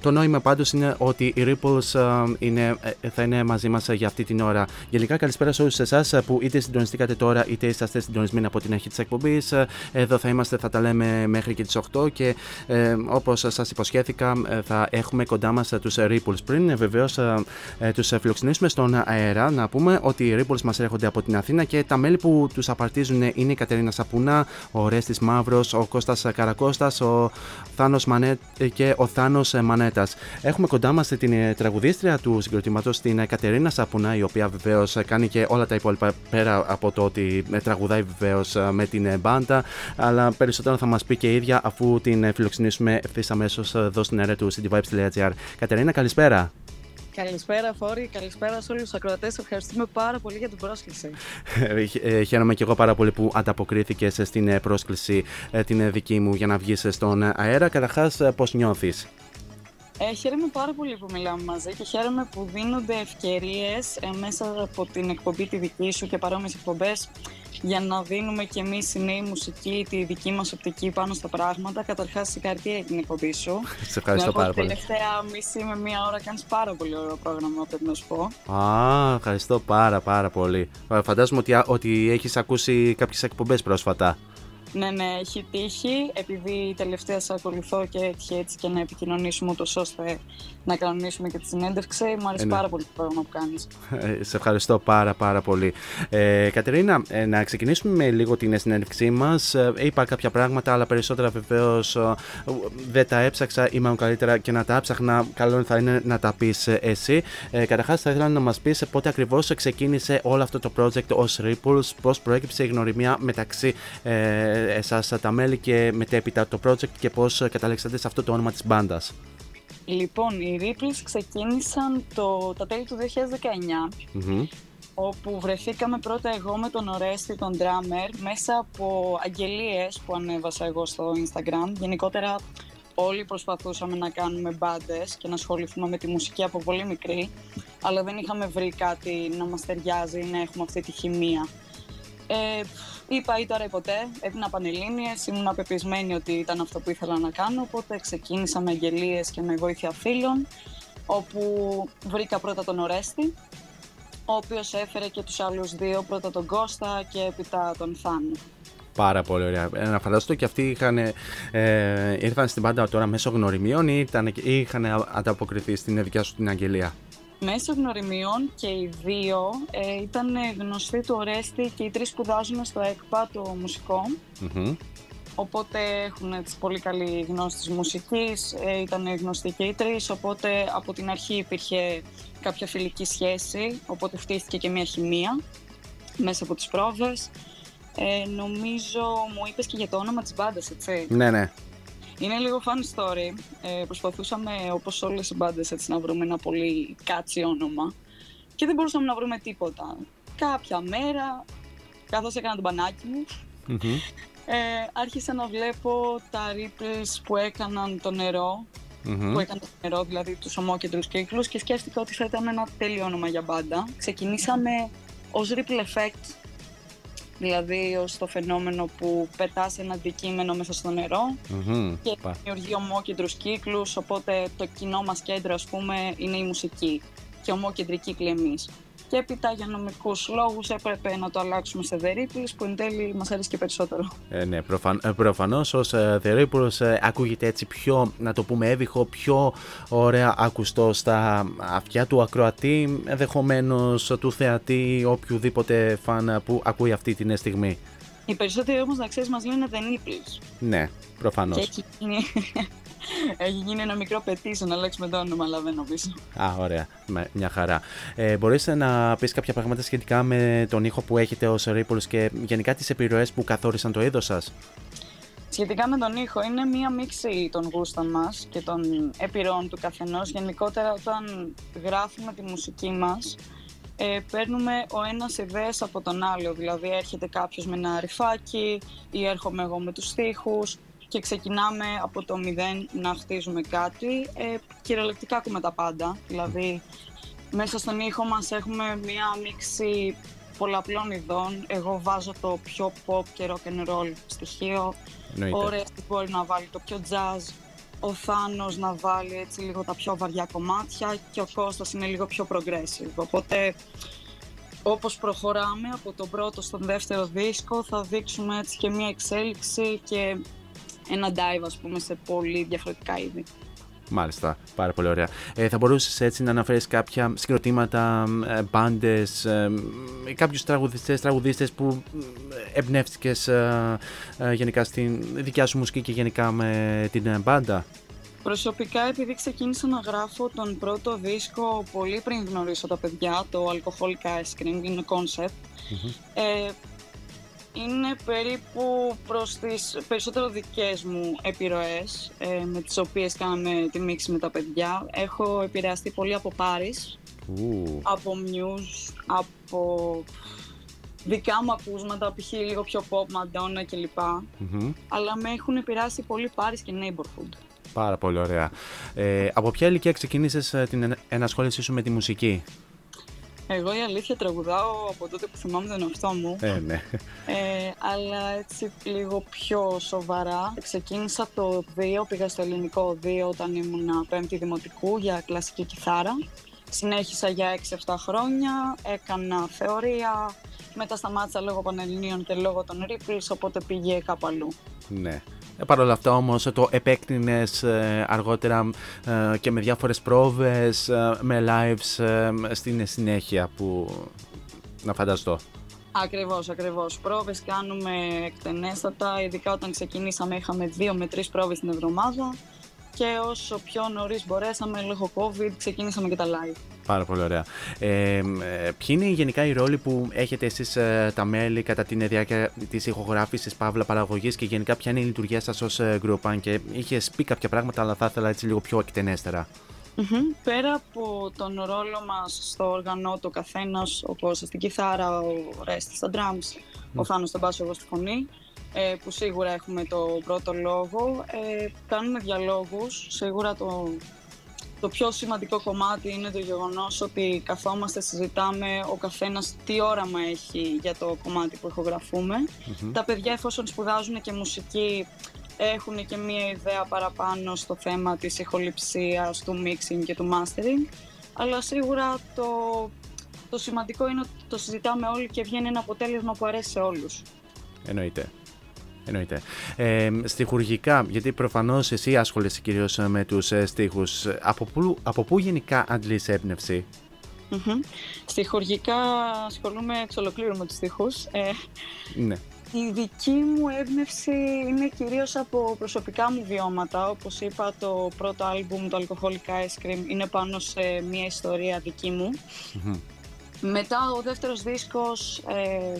το νόημα πάντως είναι ότι οι Ripples είναι, θα είναι μαζί μας για αυτή την ώρα. Γενικά, καλησπέρα σε όλους εσάς που είτε συντονιστήκατε τώρα είτε είσαστε συντονισμένοι από την αρχή της εκπομπής. Εδώ θα είμαστε, θα τα λέμε μέχρι και τις 8 και ε, όπως σας υποσχέθηκα, θα έχουμε κοντά μας τους Ripples. Πριν βεβαίως ε, τους φιλοξενήσουμε στον αέρα, να πούμε ότι οι Ripples μας έρχονται από την Αθήνα και τα μέλη που τους απαρτίζουν είναι η Κατερίνα Σαπουνά, ο Ρέστης Μαύρος, ο Κώστας Καρακώστας, ο Θάνος Μανέτ και ο Θάνος Μανέτα. Έχουμε κοντά μας την τραγουδίστρια του συγκροτήματος, την Κατερίνα Σαπουνά, η οποία βεβαίως κάνει και όλα τα υπόλοιπα πέρα από το ότι τραγουδάει βεβαίως με την μπάντα, αλλά περισσότερο θα μας πει και η ίδια αφού την φιλοξενήσουμε ευθύς αμέσως εδώ στην αίρε του cityvibes.gr. Κατερίνα, καλησπέρα. Καλησπέρα, Φόρη. Καλησπέρα σε όλους τους ακροατές. Ευχαριστούμε πάρα πολύ για την πρόσκληση. Ε, χαίρομαι και εγώ πάρα πολύ που ανταποκρίθηκες στην πρόσκληση την δική μου για να βγεις στον αέρα. Καταρχάς, πώς νιώθεις; Ε, χαίρομαι πάρα πολύ που μιλάμε μαζί και χαίρομαι που δίνονται ευκαιρίες ε, μέσα από την εκπομπή τη δική σου και παρόμοιες εκπομπές για να δίνουμε κι εμείς οι νέοι μουσικοί τη δική μας οπτική πάνω στα πράγματα. Καταρχάς, συγχαρητήρια για την εκπομπή σου. Σε ευχαριστώ πάρα πολύ. Τελευταία μισή με μία ώρα κάνεις πάρα πολύ ωραίο πρόγραμμα, πρέπει να σου πω. Α, ευχαριστώ πάρα πάρα πολύ. Ε, Φαντάζομαι ότι, ότι έχεις ακούσει κάποιες εκπομπές πρόσφατα. Ναι, ναι, έχει τύχει. Επειδή τελευταία σε ακολουθώ και έτυχε έτσι και να επικοινωνήσουμε ούτως ώστε να κανονίσουμε και τη συνέντευξη. Μου αρέσει Ε, ναι. πάρα πολύ το πρόγραμμα που κάνεις. Ε, Σε ευχαριστώ πάρα πάρα πολύ. Ε, Κατερίνα, ε, να ξεκινήσουμε με λίγο την συνέντευξή μας. Ε, είπα κάποια πράγματα, αλλά περισσότερα βεβαίως ε, δεν τα έψαξα ή μάλλον καλύτερα και να τα έψαχνα. Καλό θα είναι να τα πεις ε, εσύ. Ε, καταρχάς θα ήθελα να μας πεις πότε ακριβώς ξεκίνησε όλο αυτό το project ως Ripples, πώς προέκυψε η γνωριμία μεταξύ ε, εσάς τα μέλη και μετέπειτα το project και πώς ε, καταλήξατε σε αυτό το όνομα της μπάντας. Λοιπόν, οι Ripples ξεκίνησαν το, τα τέλη του 2019 Μμμ. όπου βρεθήκαμε πρώτα εγώ με τον Ορέστη, τον drummer, μέσα από αγγελίες που ανέβασα εγώ στο Instagram. Γενικότερα όλοι προσπαθούσαμε να κάνουμε μπάντες και να ασχοληθούμε με τη μουσική από πολύ μικρή, αλλά δεν είχαμε βρει κάτι να μας ταιριάζει ή να έχουμε αυτή τη χημεία. Ε, είπα ή τώρα ή ποτέ, έδινα πανελλήνιες, ήμουν απεπισμένη ότι ήταν αυτό που ήθελα να κάνω, οπότε ξεκίνησα με αγγελίες και με βοήθεια φίλων, όπου βρήκα πρώτα τον Ορέστη, ο οποίος έφερε και τους άλλους δύο, πρώτα τον Κώστα και έπειτα τον Θάνο. Πάρα πολύ ωραία. Ε, Να φανταστώ και αυτοί είχαν, ε, ήρθαν στην πάντα τώρα μέσω γνωριμίων ή, ήταν, ή είχαν ανταποκριθεί στην δικιά σου την αγγελία; Μέσω γνωριμιών και οι δύο ε, ήταν γνωστοί του Ορέστη και οι τρεις σπουδάζουν στο ΕΚΠΑ το μουσικό. Μμμ. Οπότε έχουν έτσι, πολύ καλή γνώση της μουσικής, ε, ήταν γνωστοί και οι τρεις, οπότε από την αρχή υπήρχε κάποια φιλική σχέση, οπότε χτίστηκε και μια χημεία μέσα από τις πρόβες. Ε, νομίζω μου είπες και για το όνομα της μπάντας, έτσι. Ναι, ναι. Είναι λίγο fun story. Ε, προσπαθούσαμε, όπως όλες οι μπάντες, έτσι, να βρούμε ένα πολύ κάτσι όνομα και δεν μπορούσαμε να βρούμε τίποτα. Κάποια μέρα, καθώς έκανα τον πανάκι μου, Μμμ. ε, άρχισα να βλέπω τα ripples που έκαναν το νερό, Μμμ. που έκανε το νερό, δηλαδή τους ομόκεντρους κύκλους και σκέφτηκα ότι θα ήταν ένα τέλειο όνομα για μπάντα. Ξεκινήσαμε ως ripple effect, δηλαδή ως το φαινόμενο που πετάς ένα αντικείμενο μέσα στο νερό Μμμ. και Πα- δημιουργεί ομόκεντρους κύκλους, οπότε το κοινό μας κέντρο ας πούμε είναι η μουσική και ομόκεντροι κύκλοι εμείς. Και έπειτα για νομικούς λόγους έπρεπε να το αλλάξουμε σε The Ripples που εν τέλει μας αρέσει και περισσότερο. Ε, ναι, προφαν, ε, προφανώς ως ε, The Ripples, ε, ακούγεται έτσι πιο, να το πούμε έβυχο, πιο ωραία ακουστό στα αυτιά του ακροατή, ενδεχομένως του θεατή, οποιοδήποτε φαν ε, που ακούει αυτή την στιγμή. Οι περισσότεροι όμως να ξέρεις μας λένε The Nipples. Ναι, προφανώς. Και έχει γίνει, έχει γίνει ένα μικρό petition να αλλάξουμε το όνομα, αλλά δεν νομίζω. Α, ωραία. Με- Μια χαρά. Ε, μπορείς να πεις κάποια πράγματα σχετικά με τον ήχο που έχετε ως Ripples και γενικά τις επιρροές που καθόρισαν το είδος σας; Σχετικά με τον ήχο, είναι μία μίξη των γούστων μας και των επιρροών του καθενός. Γενικότερα, όταν γράφουμε τη μουσική μας, ε, παίρνουμε ο ένας ιδέες από τον άλλο. Δηλαδή, έρχεται κάποιος με ένα ρυφάκι ή έρχομαι εγώ με τους στίχους και ξεκινάμε από το μηδέν να χτίζουμε κάτι. Ε, κυριολεκτικά ακούμε τα πάντα. Δηλαδή, μέσα στον ήχο μας έχουμε μία μίξη πολλαπλών ειδών. Εγώ βάζω το πιο pop και rock and roll στοιχείο. Εννοείται. Ο Ρέστης μπορεί να βάλει το πιο jazz. Ο Θάνος να βάλει έτσι λίγο τα πιο βαριά κομμάτια και ο Κώστας είναι λίγο πιο progressive. Οπότε όπως προχωράμε από τον πρώτο στον δεύτερο δίσκο θα δείξουμε έτσι και μια εξέλιξη και ένα dive ας πούμε σε πολύ διαφορετικά είδη. Μάλιστα, πάρα πολύ ωραία. Ε, θα μπορούσες έτσι να αναφέρεις κάποια συγκροτήματα, μπάντες, κάποιους τραγουδιστές, τραγουδίστες που εμπνεύστηκες γενικά στην δικιά σου μουσική και γενικά με την ε, μπάντα; Προσωπικά επειδή ξεκίνησα να γράφω τον πρώτο δίσκο πολύ πριν γνωρίσω τα παιδιά, το Alcoholic Ice Cream, είναι concept, ε, είναι περίπου προς τις περισσότερο δικές μου επιρροές ε, με τις οποίες κάναμε τη μίξη με τα παιδιά. Έχω επηρεαστεί πολύ από Paris, Ου, από Muse, από δικά μου ακούσματα, π.χ. λίγο πιο pop, Madonna κλπ. μμμ. Αλλά με έχουν επηρεάσει πολύ Paris και Neighborhood. Πάρα πολύ ωραία. Ε, από ποια ηλικία ξεκίνησε την εν- ενασχόλησή σου με τη μουσική, Εγώ η αλήθεια τραγουδάω από τότε που θυμάμαι τον εαυτό μου. Ε, ναι. Ε, αλλά έτσι λίγο πιο σοβαρά. Ξεκίνησα το 2, πήγα στο ελληνικό 2 όταν ήμουν πέμπτη δημοτικού για κλασική κιθάρα. Συνέχισα για 6-7 χρόνια, έκανα θεωρία, μετά σταμάτησα λόγω Πανελληνίων και λόγω των Ripples, οπότε πήγε κάπου αλλού. ναι. Ε, Παρ' όλα αυτά όμως το επέκτηνες ε, αργότερα ε, και με διάφορες πρόβες, ε, με lives ε, στην συνέχεια που να φανταστώ. Ακριβώς, ακριβώς. Πρόβες κάνουμε εκτενέστατα, ειδικά όταν ξεκινήσαμε είχαμε δύο με τρεις πρόβες την εβδομάδα και όσο πιο νωρίς μπορέσαμε λόγω COVID ξεκίνησαμε και τα live. Πάρα πολύ ωραία. Ε, ε, ποιοι είναι γενικά οι ρόλοι που έχετε εσείς ε, τα μέλη κατά την διάρκεια της ηχογράφησης, παύλα παραγωγής και γενικά ποια είναι η λειτουργία σας ως ε, group αν και είχες πει κάποια πράγματα αλλά θα ήθελα έτσι λίγο πιο εκτενέστερα. Μμμ. Πέρα από τον ρόλο μας στο οργανό το καθένας, ο Κώστας στην κιθάρα, ο Ρέστης στα drums, ο Θάνος στον μπάσο, εγώ στη φωνή, ε, που σίγουρα έχουμε το πρώτο λόγο. Ε, κάνουμε διαλόγους, σίγουρα το, το πιο σημαντικό κομμάτι είναι το γεγονός ότι καθόμαστε, συζητάμε ο καθένας τι όραμα έχει για το κομμάτι που ηχογραφούμε. Τα παιδιά εφόσον σπουδάζουν και μουσική έχουν και μία ιδέα παραπάνω στο θέμα της ηχοληψίας, του mixing και του mastering. Αλλά σίγουρα το, το σημαντικό είναι ότι το συζητάμε όλοι και βγαίνει ένα αποτέλεσμα που αρέσει σε όλους. Εννοείται. Εννοείται. Ε, στιχουργικά, γιατί προφανώς εσύ ασχολείσαι κυρίως με τους ε, στίχους. Από πού, από πού γενικά αντλείς έμπνευση; Μμμ. Στιχουργικά ασχολούμαι εξ ολοκλήρου με τους στίχους. Ε, Ναι. Η δική μου έμπνευση είναι κυρίως από προσωπικά μου βιώματα. Όπως είπα, το πρώτο άλμπουμ, το Alcoholic Ice Cream, είναι πάνω σε μια ιστορία δική μου. Μμμ. Μετά ο δεύτερος δίσκος, ε,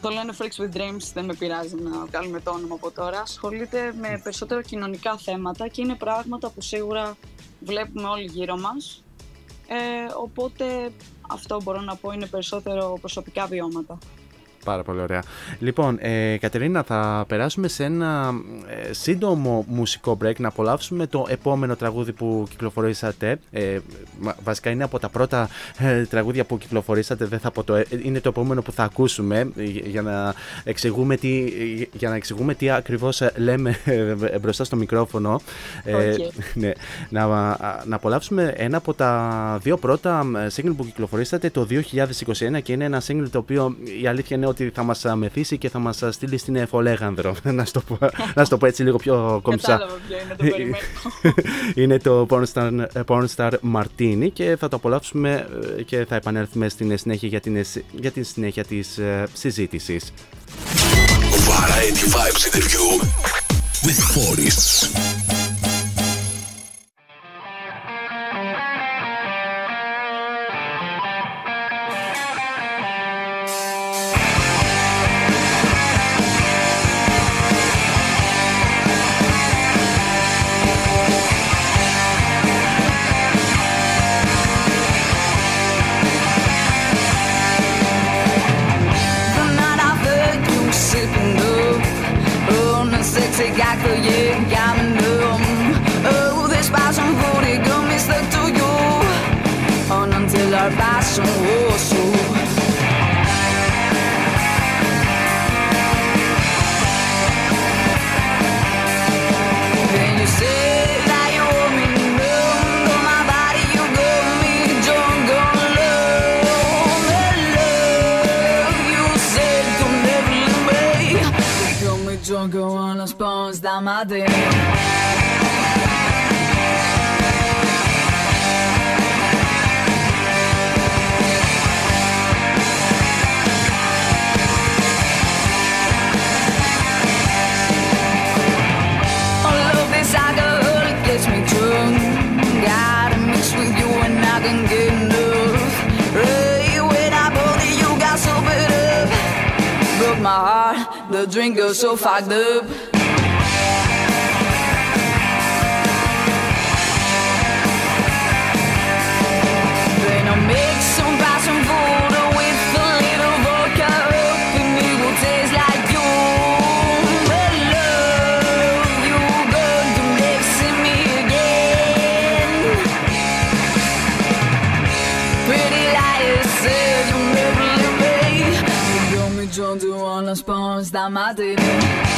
το λένε Freaks with Dreams, δεν με πειράζει να βγάλουμε το όνομα από τώρα. Ασχολείται με περισσότερο κοινωνικά θέματα και είναι πράγματα που σίγουρα βλέπουμε όλοι γύρω μας. Ε, οπότε αυτό μπορώ να πω είναι περισσότερο προσωπικά βιώματα. Πάρα πολύ ωραία. Λοιπόν, ε, Κατερίνα, θα περάσουμε σε ένα ε, σύντομο μουσικό break να απολαύσουμε το επόμενο τραγούδι που κυκλοφορήσατε. Ε, μα- βασικά είναι από τα πρώτα ε, τραγούδια που κυκλοφορήσατε, δεν θα πω το, ε, είναι το επόμενο που θα ακούσουμε ε, για να εξηγούμε τι, για να εξηγούμε τι ακριβώς ε, λέμε ε, μπροστά στο μικρόφωνο. Ε, Οκ. ναι, να, να απολαύσουμε ένα από τα δύο πρώτα ε, single που κυκλοφορήσατε το 2021 και είναι ένα single το οποίο η αλήθεια είναι ότι θα μας α, μεθύσει και θα μας α, στείλει στην Εφολέγανδρο. να, στο πω, να στο πω έτσι λίγο πιο κομψά. Κατάλαβα ποιο είναι, το περιμένω. είναι το Pornstar, Pornstar Martini και θα το απολαύσουμε ε, και θα επανέλθουμε στην συνέχεια για την, για την συνέχεια της ε, συζήτησης. Variety Vibes interview with Forests. sig jagt på jegernum Oh, det sparer som hurtigt gummisløgt du jo Og nogen til at bare som hos nos bons da madeira. The drink got so fucked up. da Madeira.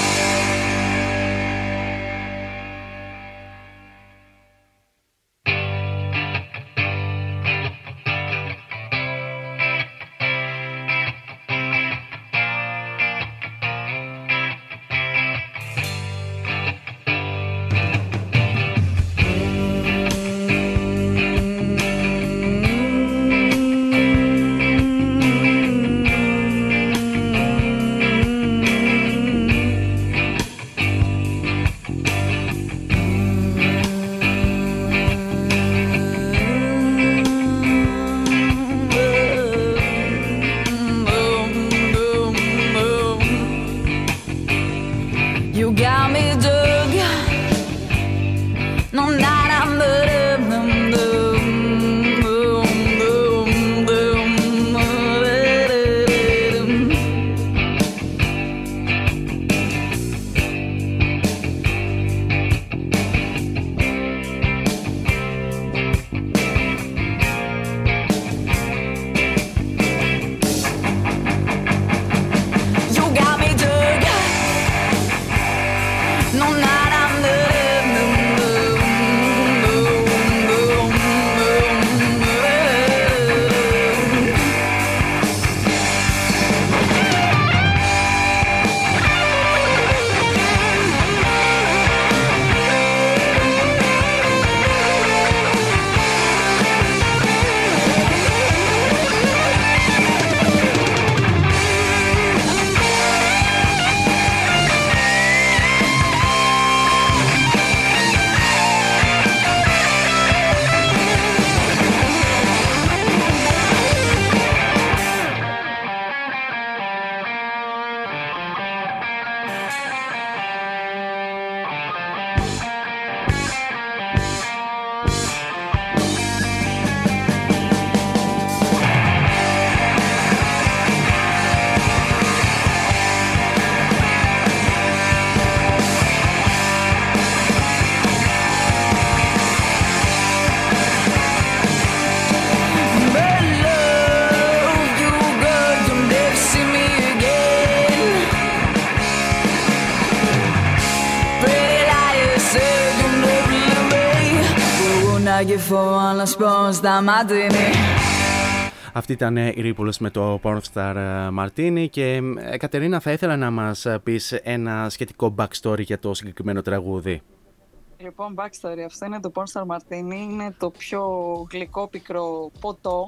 Φωνά πω σταματήνει Αυτή ήταν ε, η Ρίπουλος με το Pornstar ε, Martini και ε, Κατερίνα θα ήθελα να μας ε, πεις ένα σχετικό backstory για το συγκεκριμένο τραγούδι. Λοιπόν, backstory. Αυτό είναι το Pornstar Martini. Είναι το πιο γλυκό πικρό ποτό.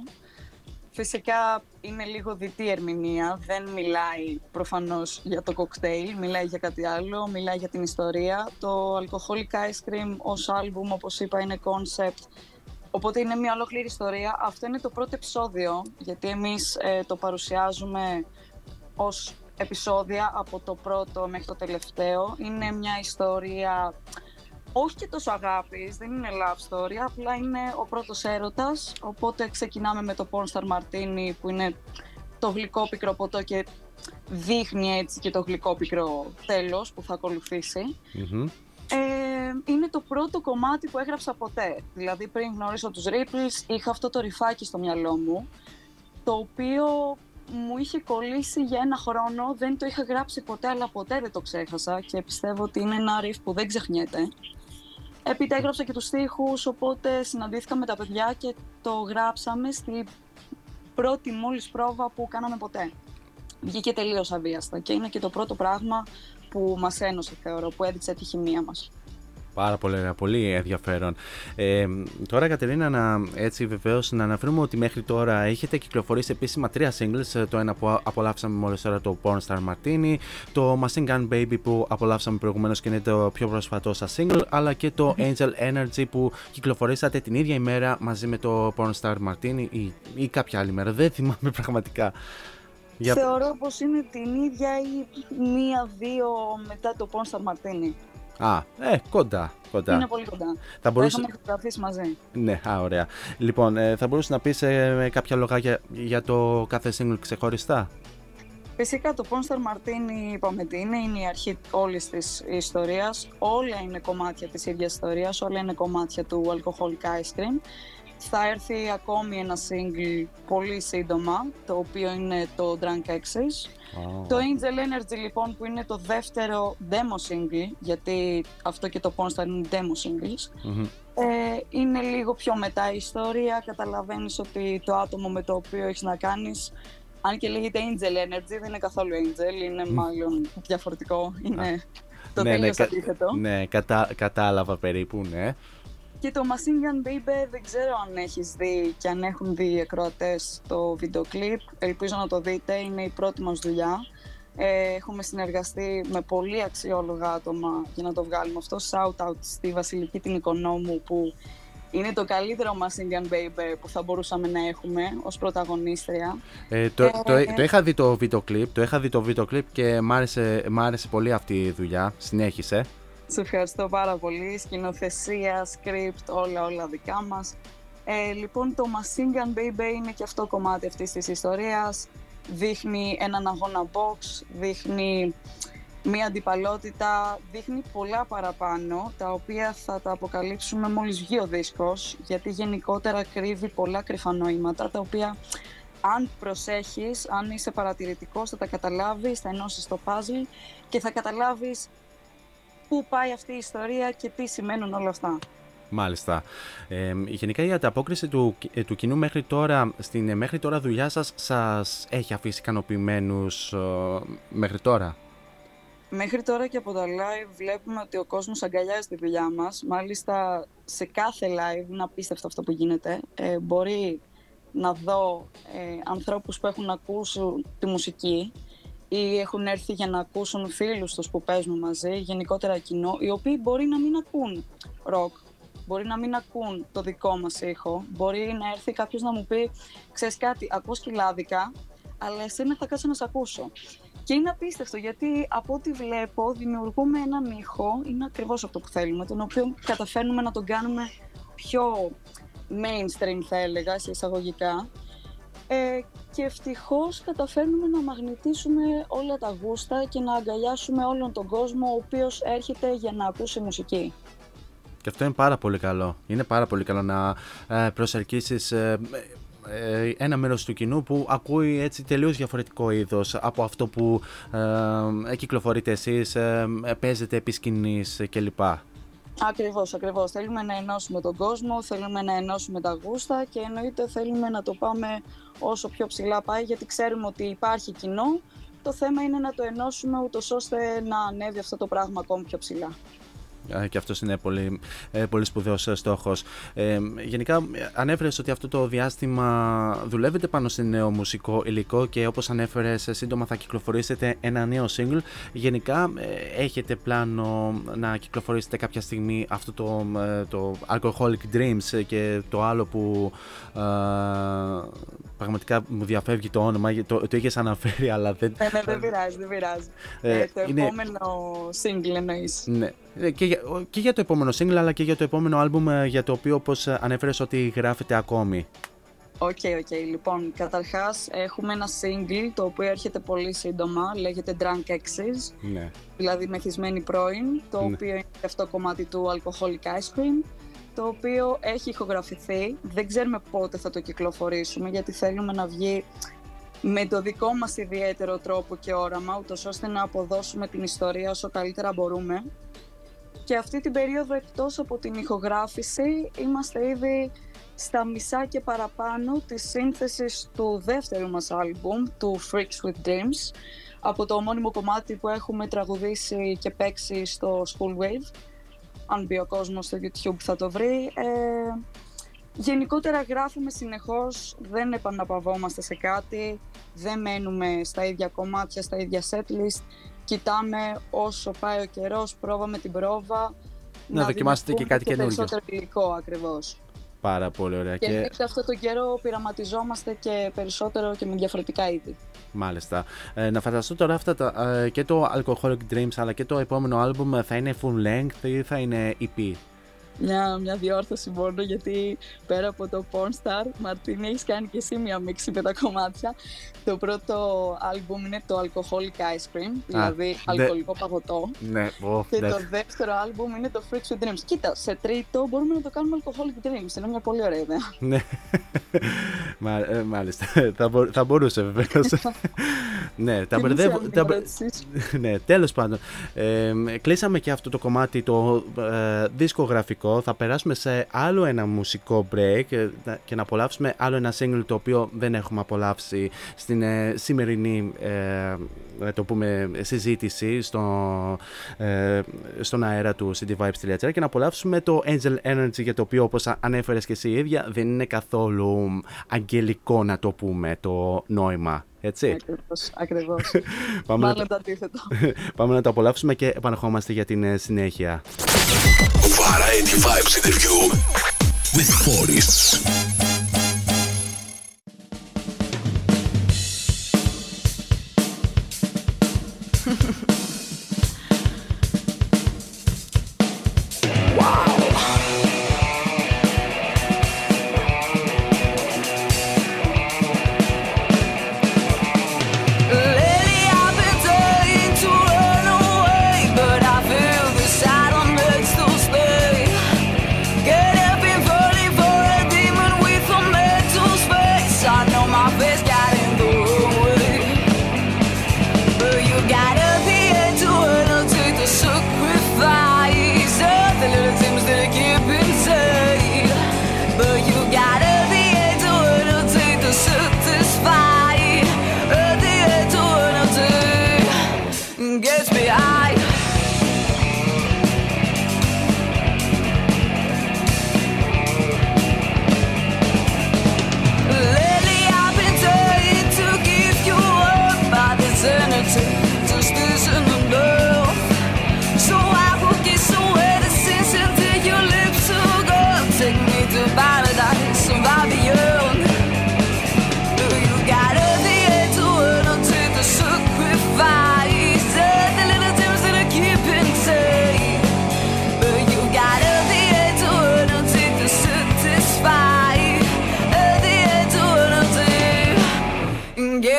Φυσικά είναι λίγο διτή ερμηνεία. Δεν μιλάει προφανώς για το κοκτέιλ, μιλάει για κάτι άλλο, μιλάει για την ιστορία. Το Alcoholic Ice Cream ως άλμπουμ, όπως είπα, είναι concept. Οπότε είναι μια ολόκληρη ιστορία. Αυτό είναι το πρώτο επεισόδιο, γιατί εμείς ε, το παρουσιάζουμε ως επεισόδια από το πρώτο μέχρι το τελευταίο. Είναι μια ιστορία όχι και τόσο αγάπης, δεν είναι love story, απλά είναι ο πρώτος έρωτας, οπότε ξεκινάμε με το Pornstar Martini που είναι το γλυκό πικρό ποτό και δείχνει έτσι και το γλυκό πικρό τέλος που θα ακολουθήσει. Ε, είναι το πρώτο κομμάτι που έγραψα ποτέ. Δηλαδή πριν γνωρίσω τους Ripples είχα αυτό το ρυφάκι στο μυαλό μου, το οποίο μου είχε κολλήσει για ένα χρόνο, δεν το είχα γράψει ποτέ, αλλά ποτέ δεν το ξέχασα και πιστεύω ότι είναι ένα riff που δεν ξεχνιέται. Έπειτα έγραψα και τους στίχους, οπότε συναντήθηκα με τα παιδιά και το γράψαμε στη πρώτη μόλις πρόβα που κάναμε ποτέ. Βγήκε τελείως αβίαστα και είναι και το πρώτο πράγμα που μας ένωσε, θεωρώ, που έδειξε τη χημεία μας. Πάρα πολύ ωραία, πολύ ενδιαφέρον. Ε, τώρα, Κατερίνα, να, έτσι βεβαίως να αναφέρουμε ότι μέχρι τώρα έχετε κυκλοφορήσει επίσημα τρία singles. Το ένα που απολαύσαμε μόλις τώρα, το Pornstar Martini, το Machine Gun Baby που απολαύσαμε προηγουμένως και είναι το πιο πρόσφατό σας single, αλλά και το Angel Energy που κυκλοφορήσατε την ίδια ημέρα μαζί με το Pornstar Martini ή, ή κάποια άλλη μέρα. Δεν θυμάμαι πραγματικά. Για... Θεωρώ πως είναι την ίδια ή μία-δύο μετά το Pornstar Martini. Α, ε, κοντά. κοντά. Είναι πολύ κοντά. Θα μπορούσε... Έχουμε φωτογραφίσει μαζί. Ναι, α, ωραία. Λοιπόν, ε, θα μπορούσε να πεις ε, κάποια λογάκια για το κάθε single ξεχωριστά; Φυσικά το Pornstar Martini είπαμε τι είναι, είναι η αρχή όλης της ιστορίας. Όλα είναι κομμάτια της ίδιας ιστορίας, όλα είναι κομμάτια του Alcoholic Ice Cream. Θα έρθει ακόμη ένα single πολύ σύντομα, το οποίο είναι το Drunk Excess. Το Angel Energy λοιπόν που είναι το δεύτερο demo single, γιατί αυτό και το Pornstar είναι demo singles, Μμμ. ε, είναι λίγο πιο μετά η ιστορία, καταλαβαίνεις ότι το άτομο με το οποίο έχεις να κάνεις, αν και λέγεται Angel Energy, δεν είναι καθόλου Angel, είναι μάλλον διαφορετικό, είναι το ναι, ναι, τελείως κα- αντίθετο. ναι κατα- κατάλαβα περίπου, ναι. Και το Machine Gun Baby δεν ξέρω αν έχεις δει και αν έχουν δει οι ακροατές το βίντεο κλιπ. Ελπίζω να το δείτε, είναι η πρώτη μας δουλειά. Ε, έχουμε συνεργαστεί με πολύ αξιόλογα άτομα για να το βγάλουμε αυτό. Shout out στη Βασιλική την Οικονόμου που είναι το καλύτερο Machine Gun Baby που θα μπορούσαμε να έχουμε ως πρωταγωνίστρια. Ε, το, το, το είχα δει το βίντεο κλιπ, το είχα δει το βίντεο κλιπ και μ' άρεσε, μ' άρεσε πολύ αυτή η δουλειά. Συνέχισε. Σε ευχαριστώ πάρα πολύ. Σκηνοθεσία, script, όλα όλα δικά μας. Ε, λοιπόν, το Machine Gun Baby είναι και αυτό κομμάτι αυτής της ιστορίας. Δείχνει έναν αγώνα box, δείχνει μία αντιπαλότητα, δείχνει πολλά παραπάνω, τα οποία θα τα αποκαλύψουμε μόλις βγει ο δίσκος, γιατί γενικότερα κρύβει πολλά κρυφά νοήματα, τα οποία αν προσέχεις, αν είσαι παρατηρητικός, θα τα καταλάβεις, θα ενώσεις το puzzle και θα καταλάβεις πού πάει αυτή η ιστορία και τι σημαίνουν όλα αυτά. Μάλιστα. Ε, γενικά η ανταπόκριση του, ε, του κοινού μέχρι τώρα, στην ε, μέχρι τώρα δουλειά σας, σας έχει αφήσει ικανοποιημένους ε, μέχρι τώρα; Μέχρι τώρα και από τα live βλέπουμε ότι ο κόσμος αγκαλιάζει τη δουλειά μας. Μάλιστα σε κάθε live, είναι απίστευτο αυτό που γίνεται, ε, μπορεί να δω ε, ανθρώπους που έχουν ακούσει τη μουσική ή έχουν έρθει για να ακούσουν φίλους τους που παίζουν μαζί, γενικότερα κοινό, οι οποίοι μπορεί να μην ακούν ροκ, μπορεί να μην ακούν το δικό μας ήχο, μπορεί να έρθει κάποιος να μου πει «Ξέρεις κάτι, ακούω σκυλάδικα, αλλά εσένα θα κάτσω να σε ακούσω». Και είναι απίστευτο γιατί από ό,τι βλέπω δημιουργούμε έναν ήχο, είναι ακριβώς αυτό που θέλουμε, τον οποίο καταφέρνουμε να τον κάνουμε πιο mainstream θα έλεγα, σε εισαγωγικά. Ε, και ευτυχώς καταφέρνουμε να μαγνητήσουμε όλα τα γούστα και να αγκαλιάσουμε όλον τον κόσμο ο οποίος έρχεται για να ακούσει μουσική. Και αυτό είναι πάρα πολύ καλό. Είναι πάρα πολύ καλό να ε, προσελκύσεις ε, ε, ένα μέρος του κοινού που ακούει έτσι τελείως διαφορετικό είδος από αυτό που ε, κυκλοφορείτε εσείς, ε, παίζετε επί σκηνής κλπ. Ακριβώς, ακριβώς. Θέλουμε να ενώσουμε τον κόσμο, θέλουμε να ενώσουμε τα γούστα και εννοείται θέλουμε να το πάμε όσο πιο ψηλά πάει γιατί ξέρουμε ότι υπάρχει κοινό. Το θέμα είναι να το ενώσουμε ούτως ώστε να ανέβει αυτό το πράγμα ακόμη πιο ψηλά. Ε, Και αυτός είναι πολύ, ε, πολύ σπουδαίος ε, στόχος. Ε, γενικά, ε, ανέφερες ότι αυτό το διάστημα δουλεύετε πάνω σε νέο μουσικό υλικό και όπως ανέφερες, ε, σύντομα θα κυκλοφορήσετε ένα νέο single. Γενικά, ε, έχετε πλάνο να κυκλοφορήσετε κάποια στιγμή αυτό το, ε, το Alcoholic Dreams ε, και το άλλο που ε, πραγματικά μου διαφεύγει το όνομα, γιατί το, το είχες αναφέρει αλλά δεν... Ε, ναι, δεν πειράζει, δεν πειράζει. Ε, Ε, το είναι- επόμενο single εννοείς. Ναι. Ε, Και για, ο- και για το επόμενο single αλλά και για το επόμενο άλμπουμ ε, για το οποίο όπως ε, ανέφερες ότι γράφετε ακόμη. OK, OK. Λοιπόν, καταρχάς έχουμε ένα single το οποίο έρχεται πολύ σύντομα, λέγεται Drunk Exes, Ναι. δηλαδή μεθυσμένοι πρώην, το Ναι. οποίο είναι και αυτό κομμάτι του Alcoholic Ice Cream, το οποίο έχει ηχογραφηθεί. Δεν ξέρουμε πότε θα το κυκλοφορήσουμε, γιατί θέλουμε να βγει με το δικό μας ιδιαίτερο τρόπο και όραμα, ούτως ώστε να αποδώσουμε την ιστορία όσο καλύτερα μπορούμε. Και αυτή την περίοδο εκτός από την ηχογράφηση είμαστε ήδη στα μισά και παραπάνω της σύνθεσης του δεύτερου μας άλμπουμ, του Freaks with Dreams, από το ομώνυμο κομμάτι που έχουμε τραγουδήσει και παίξει στο School Wave. Αν μπει ο κόσμος στο YouTube θα το βρει. Ε, γενικότερα γράφουμε συνεχώς, δεν επαναπαυόμαστε σε κάτι, δεν μένουμε στα ίδια κομμάτια, στα ίδια setlist. Κοιτάμε όσο πάει ο καιρός, πρόβα με την πρόβα. Να δοκιμάσετε και δημιουργούμε κάτι καινούργιο. περισσότερο υλικό ακριβώς. Πάρα πολύ ωραία. Και Και, εννοείται αυτό το καιρό πειραματιζόμαστε και περισσότερο και με διαφορετικά είδη. μάλιστα. Ε, να φανταστώ τώρα αυτά τα, ε, και το Alcoholic Dreams αλλά και το επόμενο άλμπουμ θα είναι full length ή θα είναι EP. Μια, μια διόρθωση μόνο γιατί πέρα από το Pornstar, Μαρτίνη, έχεις κάνει και εσύ μια μίξη με τα κομμάτια. Το πρώτο άλμπουμ είναι το Alcoholic Ice Cream, δηλαδή δε- αλκοολικό παγωτό. Ναι, ω, Και ναι. το δεύτερο άλμπουμ είναι το Freaks with Dreams. Κοίτα, σε τρίτο μπορούμε να το κάνουμε Alcoholic Dreams. Είναι μια πολύ ωραία ιδέα. Ναι. Μα, ε, μάλιστα. θα, μπο- θα μπορούσε βεβαίως. ναι, τα Τι μπερδεύω. νησιά τα είναι μπε- η ερώτησή σου; ναι, τέλος πάντων. Ε, κλείσαμε και αυτό το κομμάτι το ε, δισκογραφικό. Θα περάσουμε σε άλλο ένα μουσικό break ε, να- και να απολαύσουμε άλλο ένα single το οποίο δεν έχουμε απολαύσει στην ε, σημερινή ε, να το πούμε, συζήτηση στο, ε, στον αέρα του cityvibes.gr και να απολαύσουμε το Angel Energy για το οποίο όπως α- ανέφερες και εσύ η ίδια δεν είναι καθόλου αγγελικό να το πούμε το νόημα. Έτσι. Ακριβώς, ακριβώς. Πάμε να Μάλλον το- το αντίθετο. Πάμε να το απολαύσουμε και επαναρχόμαστε για την ε, συνέχεια. Variety Vibes interview with Forests.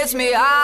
gets me.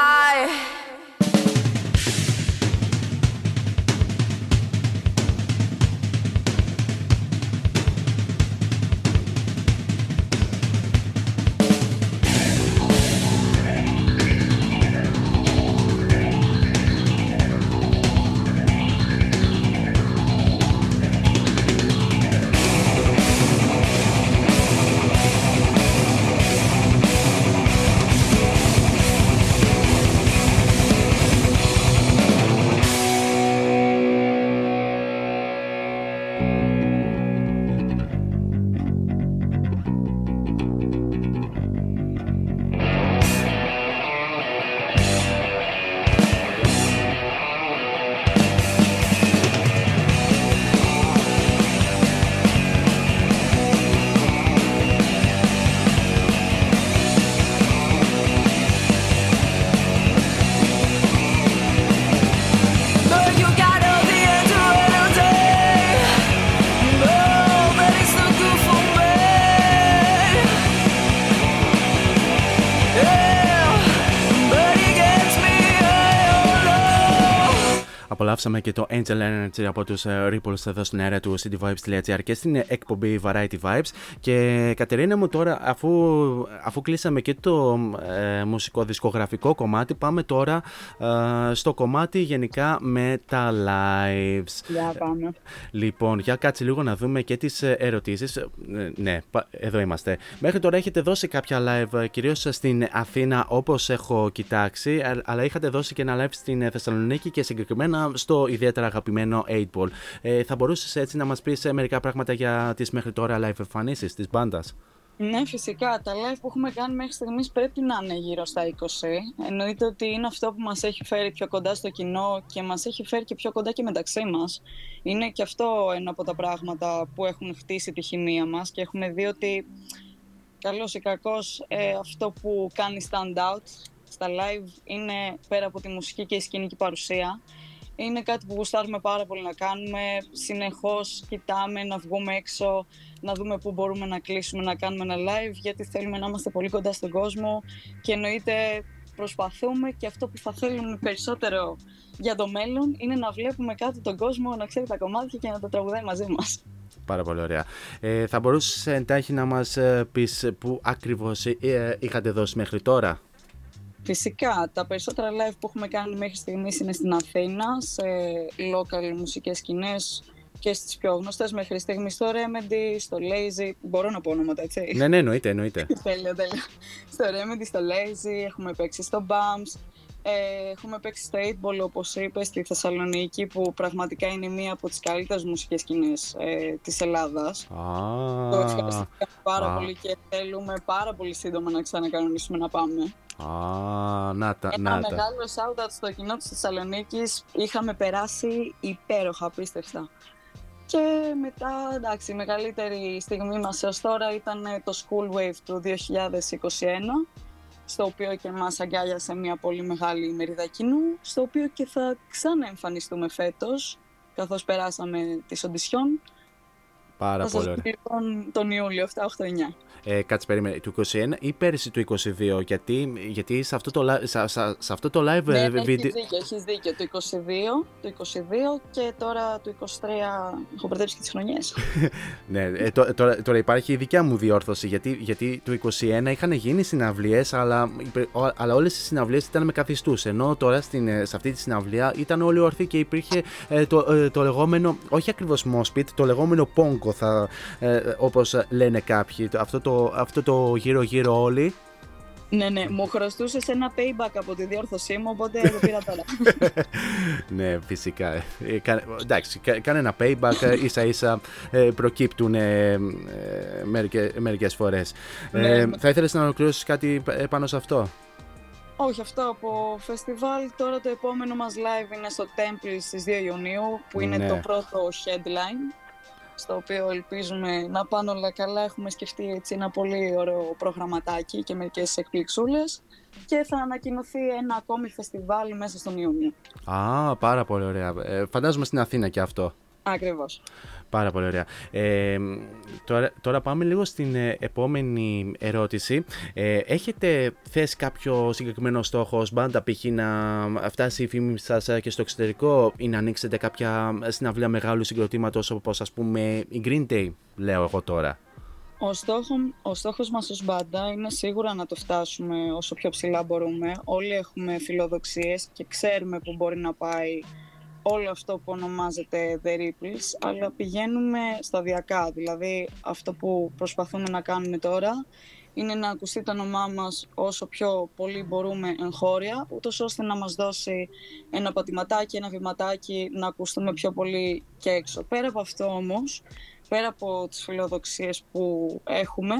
Απολαύσαμε και το Angel Energy από τους ε, Ripples εδώ στην αέρα του cityvibes.gr και στην ε, εκπομπή Variety Vibes και Κατερίνα μου τώρα αφού, αφού κλείσαμε και το ε, μουσικό δισκογραφικό κομμάτι πάμε τώρα ε, στο κομμάτι γενικά με τα lives. Για πάμε. Λοιπόν, για κάτσε λίγο να δούμε και τις ε, ερωτήσεις. Ε, Ναι, πα- εδώ είμαστε. Μέχρι τώρα έχετε δώσει κάποια live, ε, κυρίως στην Αθήνα όπως έχω κοιτάξει, α- αλλά είχατε δώσει και ένα live στην ε, Θεσσαλονίκη και συγκεκριμένα στο ιδιαίτερα αγαπημένο 8-Ball. Ε, θα μπορούσες έτσι να μας πεις ε, μερικά πράγματα για τις μέχρι τώρα live εμφανίσεις της μπάντας; Ναι, φυσικά. Τα live που έχουμε κάνει μέχρι στιγμής πρέπει να είναι γύρω στα 20. Εννοείται ότι είναι αυτό που μας έχει φέρει πιο κοντά στο κοινό και μας έχει φέρει και πιο κοντά και μεταξύ μας. Είναι και αυτό ένα από τα πράγματα που έχουν χτίσει τη χημεία μας και έχουμε δει ότι καλός ή κακός ε, αυτό που κάνει stand out στα live είναι πέρα από τη μουσική και η σκηνική παρουσία Είναι κάτι που γουστάρουμε πάρα πολύ να κάνουμε. Συνεχώς κοιτάμε να βγούμε έξω, να δούμε πού μπορούμε να κλείσουμε, να κάνουμε ένα live, γιατί θέλουμε να είμαστε πολύ κοντά στον κόσμο και εννοείται προσπαθούμε και αυτό που θα θέλουμε περισσότερο για το μέλλον είναι να βλέπουμε κάτι τον κόσμο να ξέρει τα κομμάτια και να τα τραγουδάει μαζί μας. Πάρα πολύ ωραία. Ε, θα μπορούσες εντάχει να μας ε, πεις πού ακριβώς ε, ε, είχατε δώσει μέχρι τώρα; Φυσικά, τα περισσότερα live που έχουμε κάνει μέχρι στιγμής είναι στην Αθήνα, σε local μουσικές σκηνές και στις πιο γνωστές μέχρι στιγμής στο Remedy, στο Lazy, μπορώ να πω ονόματα έτσι. ναι, ναι, εννοείται, εννοείται. τέλεια, τέλεια. Στο Remedy, στο Lazy, έχουμε παίξει στο Bumps, ε, έχουμε παίξει στο 8 Ball, όπως είπες, στη Θεσσαλονίκη, που πραγματικά είναι μία από τις καλύτερες μουσικές σκηνές ε, της Ελλάδας. Το Α, ευχαριστούμε πάρα α. πολύ και θέλουμε πάρα πολύ σύντομα να ξανακανονίσουμε να πάμε. Α, να τα, Ένα να τα. μεγάλο shout-out στο κοινό της Θεσσαλονίκης. Είχαμε περάσει υπέροχα, απίστευτα. Και μετά, εντάξει, η μεγαλύτερη στιγμή μας έως τώρα ήταν το School Wave του 2021, στο οποίο και μας αγκάλιασε μια πολύ μεγάλη μερίδα κοινού, στο οποίο και θα ξαναεμφανιστούμε φέτος, καθώς περάσαμε τις οντισιόν. Πάρα θα σας πολύ ωραία. πω λοιπόν τον Ιούλιο, 7-8-9. Ε, κάτσε περίμενε, του 21 ή πέρυσι του 22, γιατί, γιατί σε, αυτό το, li- σε, σε- σε αυτό το live Ναι, ε, ναι, βίντεο... έχεις δίκιο, έχεις δίκιο. Το 22, το 22 και τώρα το 23 έχω μπερδέψει και τις χρονιές. Ναι, ε, τω- τώρα, τώρα υπάρχει η δικιά μου διόρθωση γιατί, γιατί το 21 είχαν γίνει συναυλίες αλλά, υπε- ο- αλλά όλες οι συναυλίες ήταν με καθιστούς ενώ τώρα στην, ε, σε αυτή τη συναυλία ήταν όλοι ορθοί και υπήρχε ε, το, ε, το λεγόμενο, όχι ακριβώς mospit, το λεγόμενο πόγκο θα, ε, όπως λένε κάποιοι, το- αυτό το, αυτό το γύρω γύρω όλοι ναι, ναι, μου χρωστούσες ένα payback από τη διόρθωσή μου, οπότε το πήρα τώρα. ναι, φυσικά. Ε, κα- εντάξει, κα- κάνε ένα payback, ε, ίσα ίσα ε, προκύπτουν ε, ε, μερικές, μερικές φορές. Ναι, Ε, ναι. θα ήθελες να ολοκληρώσεις κάτι ε, πάνω σε αυτό; Όχι, αυτό από φεστιβάλ. Τώρα το επόμενο μας live είναι στο Temple στις 2 Ιουνίου, που είναι Ναι. το πρώτο headline, στο οποίο ελπίζουμε να πάνε όλα καλά. Έχουμε σκεφτεί έτσι ένα πολύ ωραίο προγραμματάκι και μερικές εκπληξούλες και θα ανακοινωθεί ένα ακόμη φεστιβάλ μέσα στον Ιούνιο. Α, πάρα πολύ ωραία. Ε, φαντάζομαι στην Αθήνα και αυτό. Ακριβώς. Πάρα πολύ ωραία. Ε, τώρα, τώρα πάμε λίγο στην ε, επόμενη ερώτηση. Ε, έχετε θέσει κάποιο συγκεκριμένο στόχο ως μπάντα π.χ. να φτάσει η φήμη σας ε, και στο εξωτερικό ή να ανοίξετε κάποια συναυλία μεγάλου συγκροτήματος όπως ας πούμε η Green Day, λέω εγώ τώρα; Ο, στόχο, ο στόχος μας ως μπάντα είναι σίγουρα να το φτάσουμε όσο πιο ψηλά μπορούμε. Όλοι έχουμε φιλοδοξίες και ξέρουμε που μπορεί να πάει όλο αυτό που ονομάζεται The Ripples, αλλά πηγαίνουμε σταδιακά. Δηλαδή αυτό που προσπαθούμε να κάνουμε τώρα είναι να ακουστεί το όνομά μας όσο πιο πολύ μπορούμε εγχώρια, ούτως ώστε να μας δώσει ένα πατηματάκι, ένα βηματάκι, να ακουστούμε πιο πολύ και έξω. Πέρα από αυτό όμως, πέρα από τις φιλοδοξίες που έχουμε,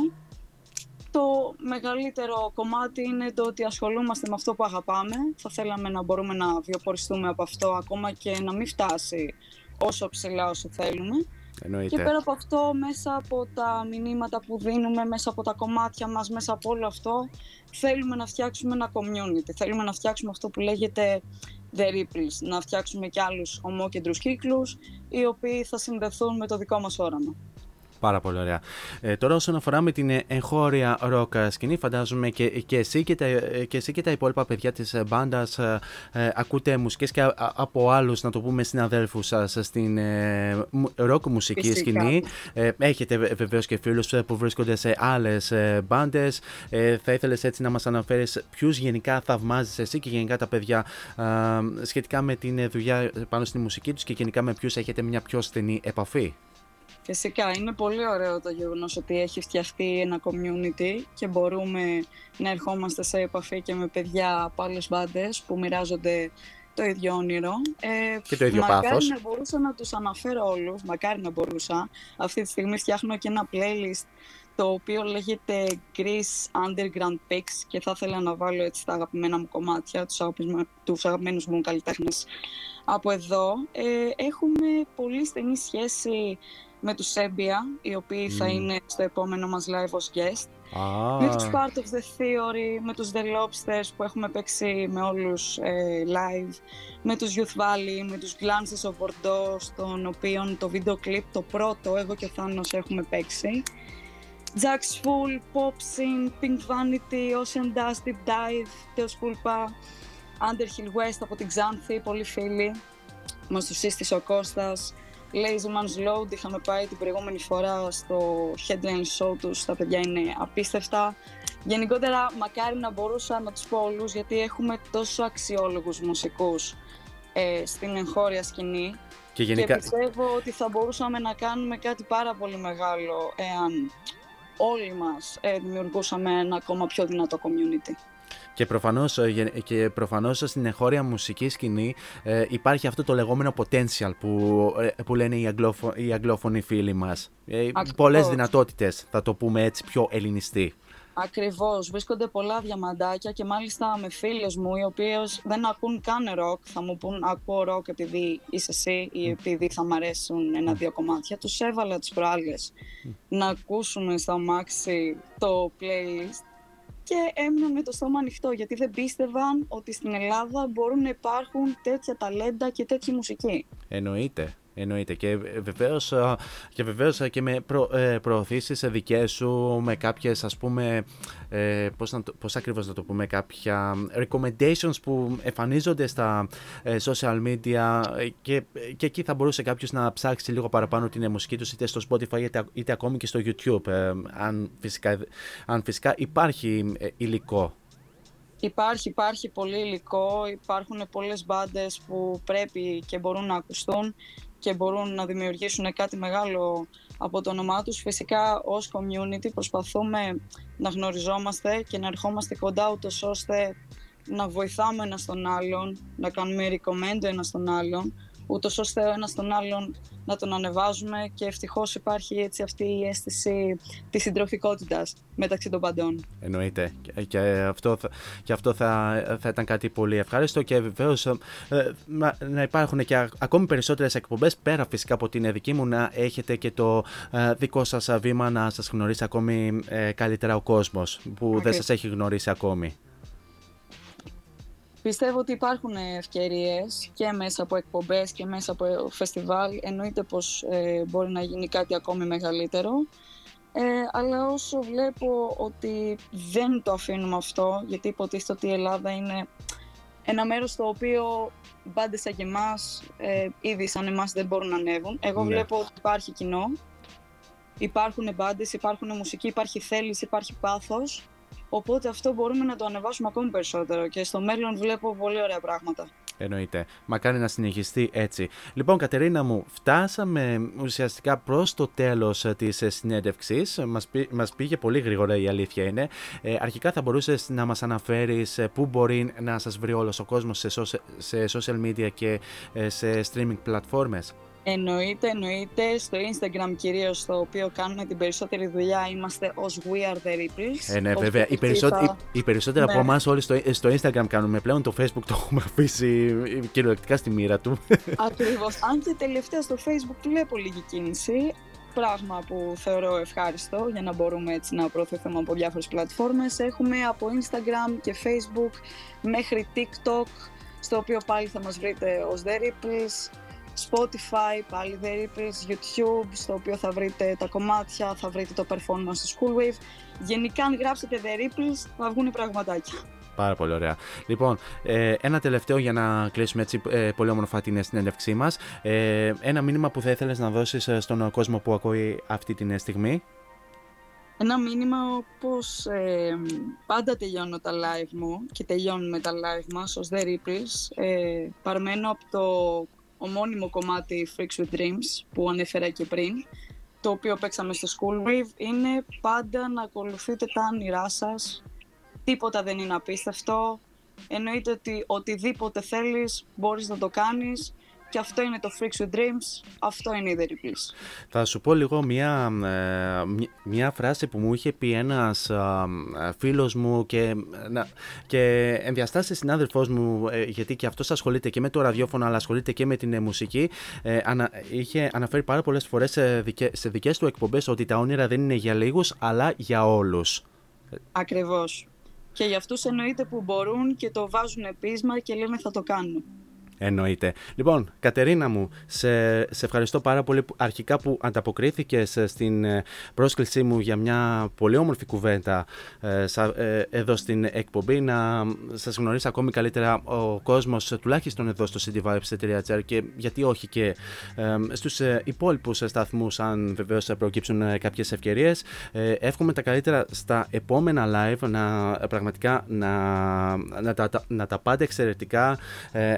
το μεγαλύτερο κομμάτι είναι το ότι ασχολούμαστε με αυτό που αγαπάμε. Θα θέλαμε να μπορούμε να βιοποριστούμε από αυτό ακόμα και να μην φτάσει όσο ψηλά όσο θέλουμε. Εννοείται. Και πέρα από αυτό, μέσα από τα μηνύματα που δίνουμε, μέσα από τα κομμάτια μας, μέσα από όλο αυτό, θέλουμε να φτιάξουμε ένα community. Θέλουμε να φτιάξουμε αυτό που λέγεται The Ripples, να φτιάξουμε και άλλους ομόκεντρους κύκλους, οι οποίοι θα συνδεθούν με το δικό μας όραμα. Πάρα πολύ ωραία. Ε, τώρα όσον αφορά με την ε, εγχώρια ροκ σκηνή, φαντάζομαι και, και, εσύ και, τα, ε, και εσύ και τα υπόλοιπα παιδιά της ε, μπάντας ε, ε, ακούτε μουσικές και α- α- από άλλους, να το πούμε, συναδέλφους σας στην ε, μου- ροκ μουσική Φυσικά. σκηνή. Ε, έχετε βε- βεβαίως και φίλους ε, που βρίσκονται σε άλλες ε, μπάντες. Ε, θα ήθελες έτσι να μας αναφέρεις ποιους γενικά θαυμάζεις εσύ και γενικά τα παιδιά α, σχετικά με την ε, δουλειά πάνω στη μουσική τους και γενικά με ποιους έχετε μια πιο στενή επαφή; Φυσικά, είναι πολύ ωραίο το γεγονός ότι έχει φτιαχτεί ένα community και μπορούμε να ερχόμαστε σε επαφή και με παιδιά από άλλες μπάντες που μοιράζονται το ίδιο όνειρο. Ε, Και το ίδιο μακάρι πάθος. να μπορούσα να τους αναφέρω όλους, μακάρι να μπορούσα. Αυτή τη στιγμή φτιάχνω και ένα playlist το οποίο λέγεται Greece Underground Picks και θα ήθελα να βάλω έτσι τα αγαπημένα μου κομμάτια, τους, αγαπημέ- τους αγαπημένους μου καλλιτέχνες από εδώ. Ε, έχουμε πολύ στενή σχέση με τους Σέμπια, οι οποίοι θα Μμμ. είναι στο επόμενο μας live ως guest. Α, Με τους Part of the Theory, με τους The Lobsters που έχουμε παίξει με όλους ε, live, με τους Youth Valley, με τους Glances of Bordeaux, στον οποίον το βίντεο κλιπ, το πρώτο, εγώ και ο Θάνος έχουμε παίξει. Jack's Full, Pop Scene, Pink Vanity, Ocean Dust, Deep Dive, Teos Pulpa, Underhill West από την Xanthi, πολλοί φίλοι. Μας τους σύστησε ο Κώστας. Lazy Man's Load, είχαμε πάει την προηγούμενη φορά στο headline show τους, τα παιδιά είναι απίστευτα. Γενικότερα, μακάρι να μπορούσα να τους πω όλους, γιατί έχουμε τόσο αξιόλογους μουσικούς ε, στην εγχώρια σκηνή. και γενικά. Και πιστεύω ότι θα μπορούσαμε να κάνουμε κάτι πάρα πολύ μεγάλο εάν όλοι μας ε, δημιουργούσαμε ένα ακόμα πιο δυνατό community. Και προφανώς, ε, γεν- και προφανώς στην εγχώρια μουσική σκηνή ε, υπάρχει αυτό το λεγόμενο potential που, ε, που λένε οι, αγγλόφω, οι αγγλόφωνοι φίλοι μας. Ε, Ακριβώς. πολλές δυνατότητες, θα το πούμε έτσι πιο ελληνιστή. Ακριβώς, βρίσκονται πολλά διαμαντάκια και μάλιστα με φίλες μου οι οποίες δεν ακούν καν ροκ, θα μου πούν ακούω ροκ επειδή είσαι εσύ ή επειδή θα μ' αρέσουν ένα-δύο κομμάτια. Τους έβαλα τις προάλλες να ακούσουν στο αμάξι το playlist και έμειναν με το στόμα ανοιχτό γιατί δεν πίστευαν ότι στην Ελλάδα μπορούν να υπάρχουν τέτοια ταλέντα και τέτοια μουσική. Εννοείται. Εννοείται. Και βεβαίως και, βεβαίως και με προ, ε, προωθήσεις δικές σου, με κάποιες ας πούμε. Ε, πώς, να το- πώς ακριβώς να το πούμε, κάποια recommendations που εμφανίζονται στα ε, social media ε, και, και εκεί θα μπορούσε κάποιος να ψάξει λίγο παραπάνω την μουσική τους είτε στο Spotify είτε, είτε ακόμη και στο YouTube. ε, αν, φυσικά, αν φυσικά υπάρχει ε, υλικό. Υπάρχει, υπάρχει πολύ υλικό, υπάρχουν πολλές μπάντες που πρέπει και μπορούν να ακουστούν και μπορούν να δημιουργήσουν κάτι μεγάλο από το όνομά τους. Φυσικά ως community προσπαθούμε να γνωριζόμαστε και να ερχόμαστε κοντά ούτως ώστε να βοηθάμε ένα τον άλλον, να κάνουμε recommend ένα τον άλλον, ούτως ώστε ο ένας τον άλλον να τον ανεβάζουμε και ευτυχώς υπάρχει έτσι αυτή η αίσθηση της συντροφικότητας μεταξύ των παντών. Εννοείται. Και, και αυτό, θα, και αυτό θα, θα ήταν κάτι πολύ ευχάριστο και βεβαίως να υπάρχουν και α- ακόμη περισσότερες εκπομπές πέρα φυσικά από την δική μου να έχετε και το ε, δικό σας βήμα να σας γνωρίσει ακόμη ε, καλύτερα ο κόσμος που δεν Ακριβώς. σας έχει γνωρίσει ακόμη. Πιστεύω ότι υπάρχουν ευκαιρίες και μέσα από εκπομπές και μέσα από φεστιβάλ. Εννοείται πως ε, μπορεί να γίνει κάτι ακόμη μεγαλύτερο. Ε, αλλά όσο βλέπω ότι δεν το αφήνουμε αυτό, γιατί υποτίθεται ότι η Ελλάδα είναι ένα μέρος στο οποίο μπάντε σαν και εμάς, ε, ήδη σαν εμάς δεν μπορούν να ανέβουν. Εγώ Ναι. βλέπω ότι υπάρχει κοινό, υπάρχουν μπάντες, υπάρχουν μουσική, υπάρχει θέληση, υπάρχει πάθος. Οπότε αυτό μπορούμε να το ανεβάσουμε ακόμη περισσότερο και στο μέλλον βλέπω πολύ ωραία πράγματα. Εννοείται. Μακάρι να συνεχιστεί έτσι. Λοιπόν, Κατερίνα μου, φτάσαμε ουσιαστικά προς το τέλος ε, της ε, συνέντευξης. Μας, πή- μας πήγε πολύ γρήγορα η αλήθεια είναι. Ε, αρχικά θα μπορούσες να μας αναφέρεις ε, πού μπορεί να σας βρει όλος ο κόσμος σε, socia- σε social media και ε, σε streaming πλατφόρμες. Εννοείται, εννοείται. Στο Instagram κυρίως, στο οποίο κάνουμε την περισσότερη δουλειά, είμαστε ως We Are The Ripples. Ε, ναι, Ως βέβαια. Οι, εκεί περισσότε- θα- οι, οι περισσότεροι Ναι. από εμάς όλοι στο, στο Instagram κάνουμε πλέον. Το Facebook το έχουμε αφήσει ε, κυριολεκτικά στη μοίρα του. Ακριβώς. Αν και τελευταία στο Facebook βλέπω λίγη κίνηση, πράγμα που θεωρώ ευχάριστο για να μπορούμε έτσι να προωθηθούμε από διάφορες πλατφόρμες. Έχουμε από Instagram και Facebook μέχρι TikTok, στο οποίο πάλι θα μας βρείτε ως The Ripples, Spotify, πάλι The Ripples, YouTube, στο οποίο θα βρείτε τα κομμάτια, θα βρείτε το performance του Schoolwave. Γενικά, αν γράψετε The Ripples, θα βγουν πραγματάκια. Πάρα πολύ ωραία. Λοιπόν, ε, ένα τελευταίο για να κλείσουμε έτσι ε, πολύ όμορφα την συνέντευξή μας. Ε, ένα μήνυμα που θα ήθελες να δώσεις ε, στον κόσμο που ακούει αυτή την στιγμή; Ένα μήνυμα πως ε, πάντα τελειώνω τα live μου και τελειώνουμε τα live μας ως The Ripples. Ε, παραμένω από το ομώνυμο κομμάτι Freaks with Dreams που ανέφερα και πριν, το οποίο παίξαμε στο Schoolwave, είναι πάντα να ακολουθείτε τα όνειρά σας. Τίποτα δεν είναι απίστευτο. Εννοείται ότι οτιδήποτε θέλεις μπορείς να το κάνεις και αυτό είναι το Freaks with Dreams, αυτό είναι η The Ripples. Θα σου πω λίγο μια, ε, μ- μια φράση που μου είχε πει ένας α, ε, φίλος μου και, ε, να- και ενδιαστάσει συνάδελφός μου ε, γιατί και αυτός ασχολείται και με το ραδιόφωνο αλλά ασχολείται και με την ε, μουσική ε, ανα, είχε αναφέρει πάρα πολλές φορές σε, δικέ, σε δικές του εκπομπές ότι τα όνειρα δεν είναι για λίγους αλλά για όλους. Ακριβώς. Και για αυτούς εννοείται που μπορούν και το βάζουν πείσμα και λένε θα το κάνουν. Εννοείται. Λοιπόν, Κατερίνα μου, σε, σε ευχαριστώ πάρα πολύ που, αρχικά που ανταποκρίθηκες ε, στην ε, πρόσκλησή μου για μια πολύ όμορφη κουβέντα ε, σα- ε, εδώ στην εκπομπή. Να σας γνωρίσει ακόμη καλύτερα ο κόσμος, ε, τουλάχιστον εδώ στο cityvibes.gr και γιατί όχι και ε, στους ε, υπόλοιπους σταθμούς αν βεβαίως θα προκύψουν ε, κάποιες ευκαιρίες. Ε, εύχομαι τα καλύτερα στα επόμενα live να ε, πραγματικά να, να, τα, τα- να τα πάτε εξαιρετικά. Ε,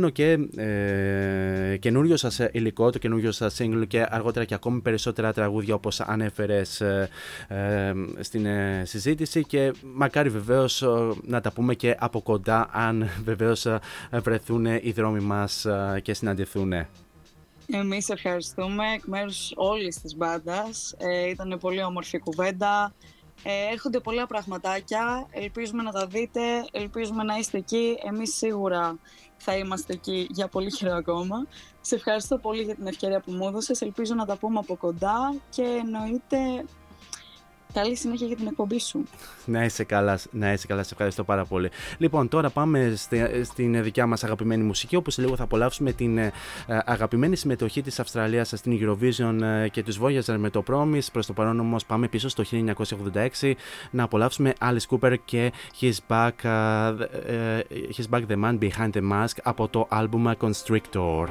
αναμένω και ε, καινούριο σας υλικό, το καινούριο σας single και αργότερα και ακόμη περισσότερα τραγούδια όπως ανέφερες ε, ε, στην ε, συζήτηση και μακάρι βεβαίως ε, να τα πούμε και από κοντά αν βεβαίως ε, βρεθούν οι δρόμοι μας ε, και συναντηθούν. Εμείς ευχαριστούμε εκ μέρους όλης της μπάντας. Ε, ήταν πολύ όμορφη κουβέντα. Ε, έρχονται πολλά πραγματάκια. Ελπίζουμε να τα δείτε. Ελπίζουμε να είστε εκεί. Εμείς σίγουρα θα είμαστε εκεί για πολύ καιρό ακόμα. Σε ευχαριστώ πολύ για την ευκαιρία που μου έδωσες. Ελπίζω να τα πούμε από κοντά και εννοείται καλή συνέχεια για την εκπομπή σου. Να είσαι καλά, να είσαι καλά, σε ευχαριστώ πάρα πολύ. Λοιπόν, τώρα πάμε στη- στην δικιά μας αγαπημένη μουσική, όπου σε λίγο θα απολαύσουμε την ε, αγαπημένη συμμετοχή της Αυστραλίας στην Eurovision ε, και τους Voyager με το Promise. Προς το παρόν όμως πάμε πίσω στο 1986 να απολαύσουμε Alice Cooper και His Back, ε, ε, His Back The Man Behind the Mask από το άλμπουμ Constrictor.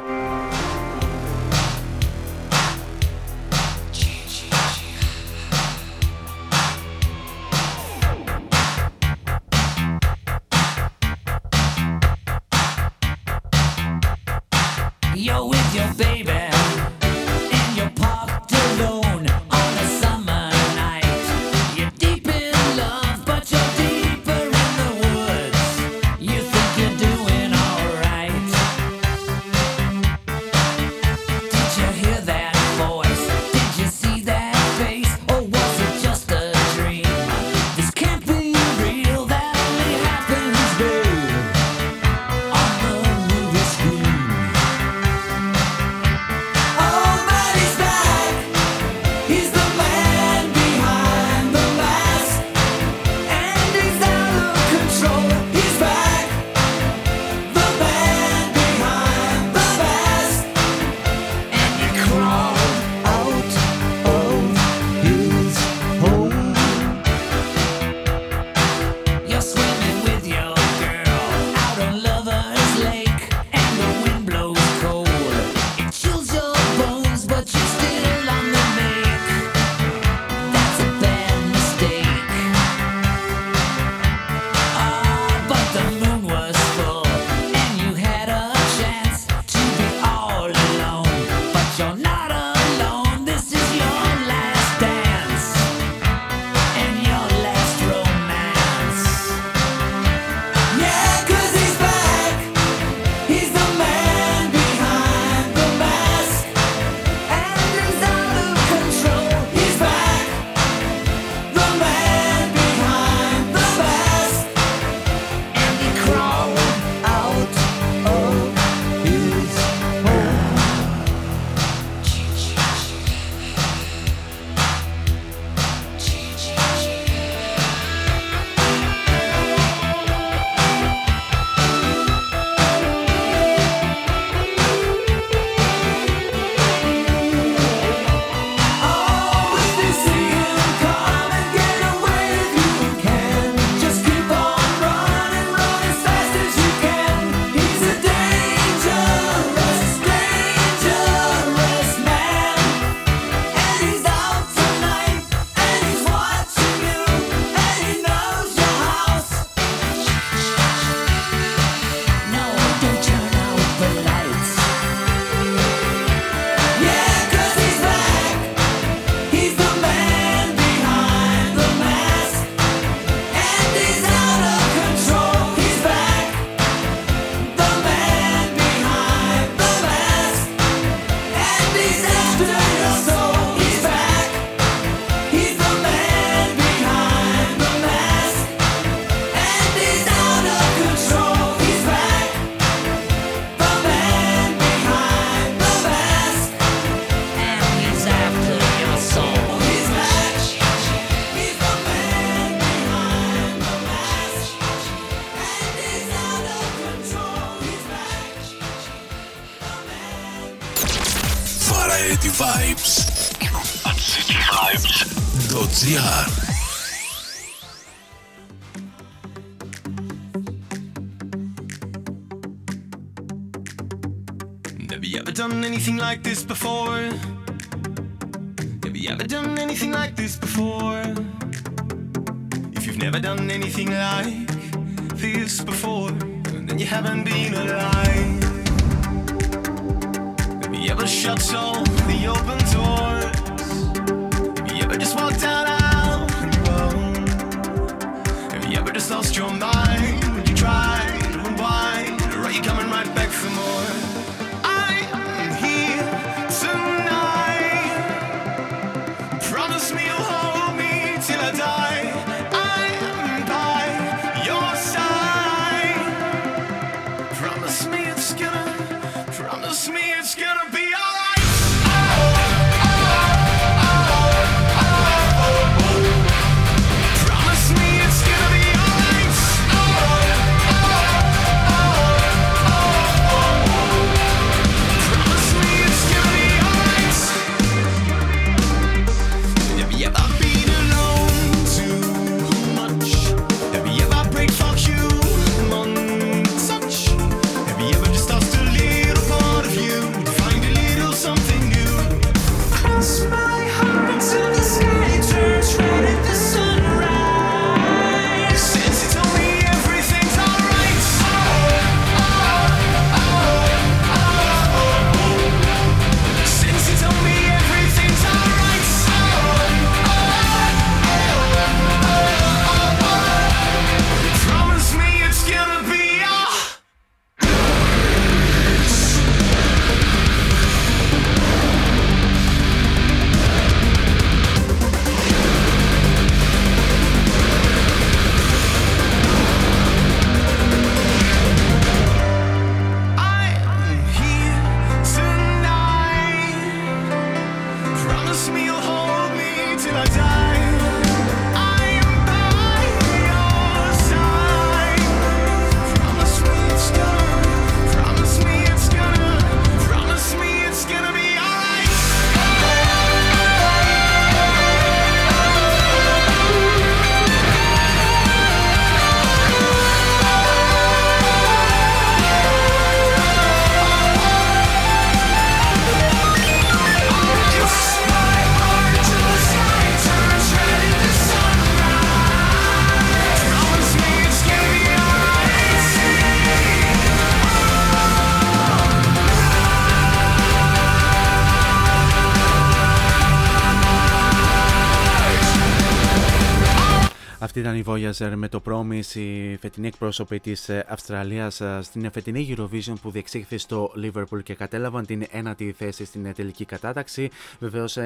Voyager με το Promise, η φετινή εκπρόσωπη της Αυστραλίας στην φετινή Eurovision που διεξήχθη στο Liverpool και κατέλαβαν την ένατη θέση στην ε, τελική κατάταξη. Βεβαίως,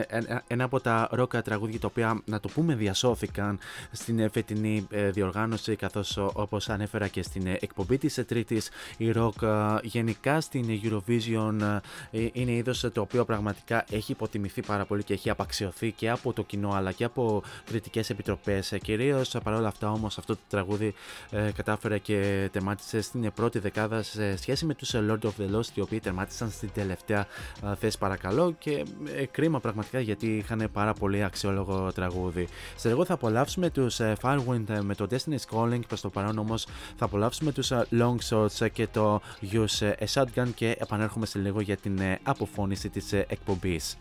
ένα από τα ρόκα τραγούδια τα οποία, να το πούμε, διασώθηκαν στην ε, φετινή ε, διοργάνωση, καθώς όπως ανέφερα και στην ε, εκπομπή της Τρίτης, η ροκ γενικά στην Eurovision ε, είναι είδος το οποίο πραγματικά έχει υποτιμηθεί πάρα πολύ και έχει απαξιωθεί και από το κοινό αλλά και από κριτικές επιτροπές. Κυρίως παρόλα αυτά όμως αυτό το τραγούδι ε, κατάφερε και τερμάτισε στην πρώτη δεκάδα σε σχέση με τους Lord of the Lost οι οποίοι τερμάτισαν στην τελευταία ε, θέση παρακαλώ και ε, κρίμα πραγματικά γιατί είχαν πάρα πολύ αξιόλογο τραγούδι. Σε λίγο θα απολαύσουμε τους Firewind ε, με το Destiny's Calling προς το παρόν όμως θα απολαύσουμε τους Long Shots και το Use a Shotgun και επανέρχομαι σε λίγο για την ε, αποφώνηση της εκπομπής.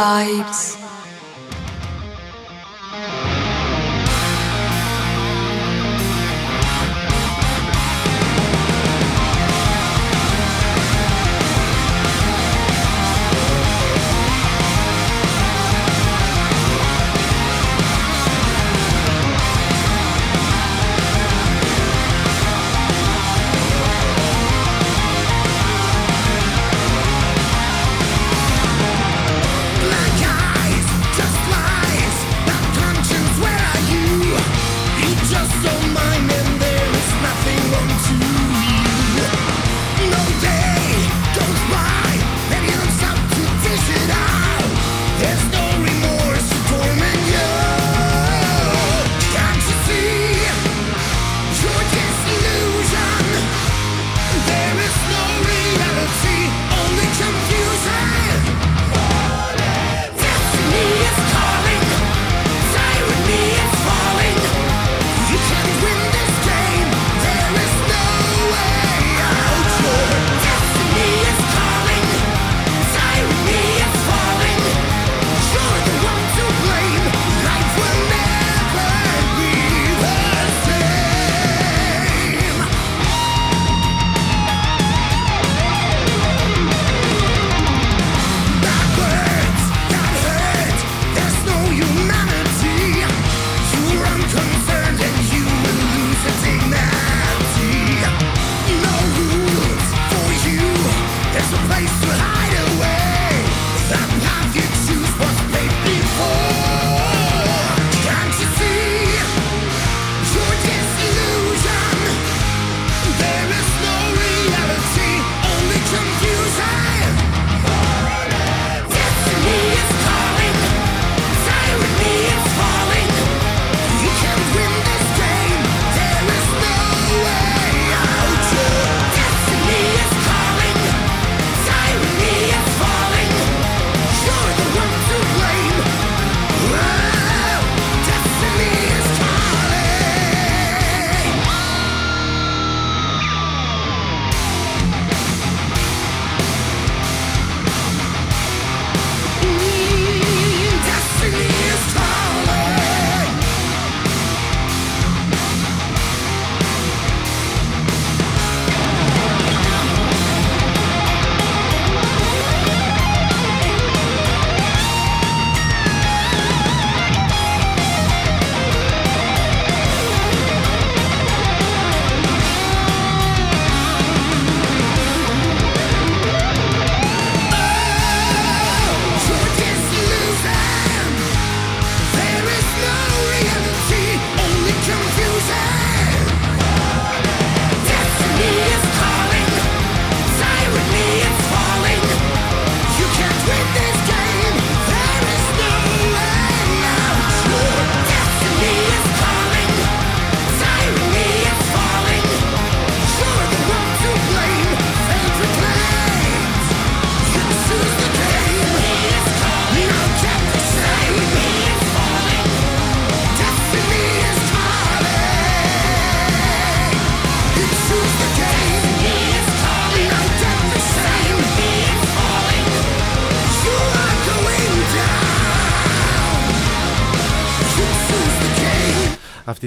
Vibes.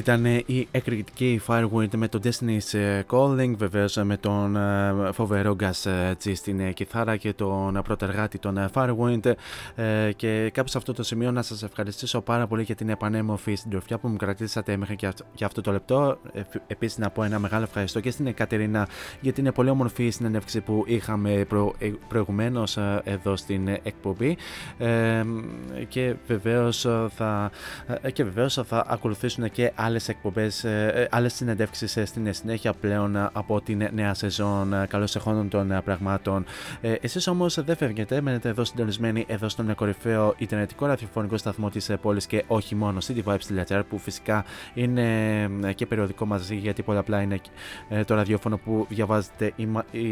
Ήταν ε, η εκρηκτική Firewind με το Destiny's ε, Calling, βεβαίως με τον ε, φοβερό Gas ε, G στην ε, κιθάρα και τον ε, πρωτεργάτη τον ε, Firewind. Ε, Και κάπου σε αυτό το σημείο να σας ευχαριστήσω πάρα πολύ για την επανέμορφη συντροφιά που μου κρατήσατε μέχρι και αυτ- για αυτό το λεπτό. Επίσης, να πω ένα μεγάλο ευχαριστώ και στην Εκατερίνα για την πολύ όμορφη συνέντευξη που είχαμε προ, προηγουμένως εδώ στην ε, εκπομπή. Ε, και βεβαίως θα, ε, και βεβαίως θα ακολουθήσουν και άλλες εκπομπές, ε, άλλες συνεντεύξεις ε, στην συνέχεια πλέον ε, από την νέα σεζόν ε, καλώς εχόντων των ε, πραγμάτων. Ε, εσείς όμως δεν φεύγετε, μένετε εδώ συντονισμένοι εδώ στον κορυφαίο ιντερνετικό ραδιοφωνικό σταθμό της ε, πόλης και όχι μόνο cityvibes.gr που φυσικά είναι ε, και περιοδικό μαζί γιατί πολλαπλά είναι ε, το ραδιόφωνο που διαβάζετε ή, μα- ή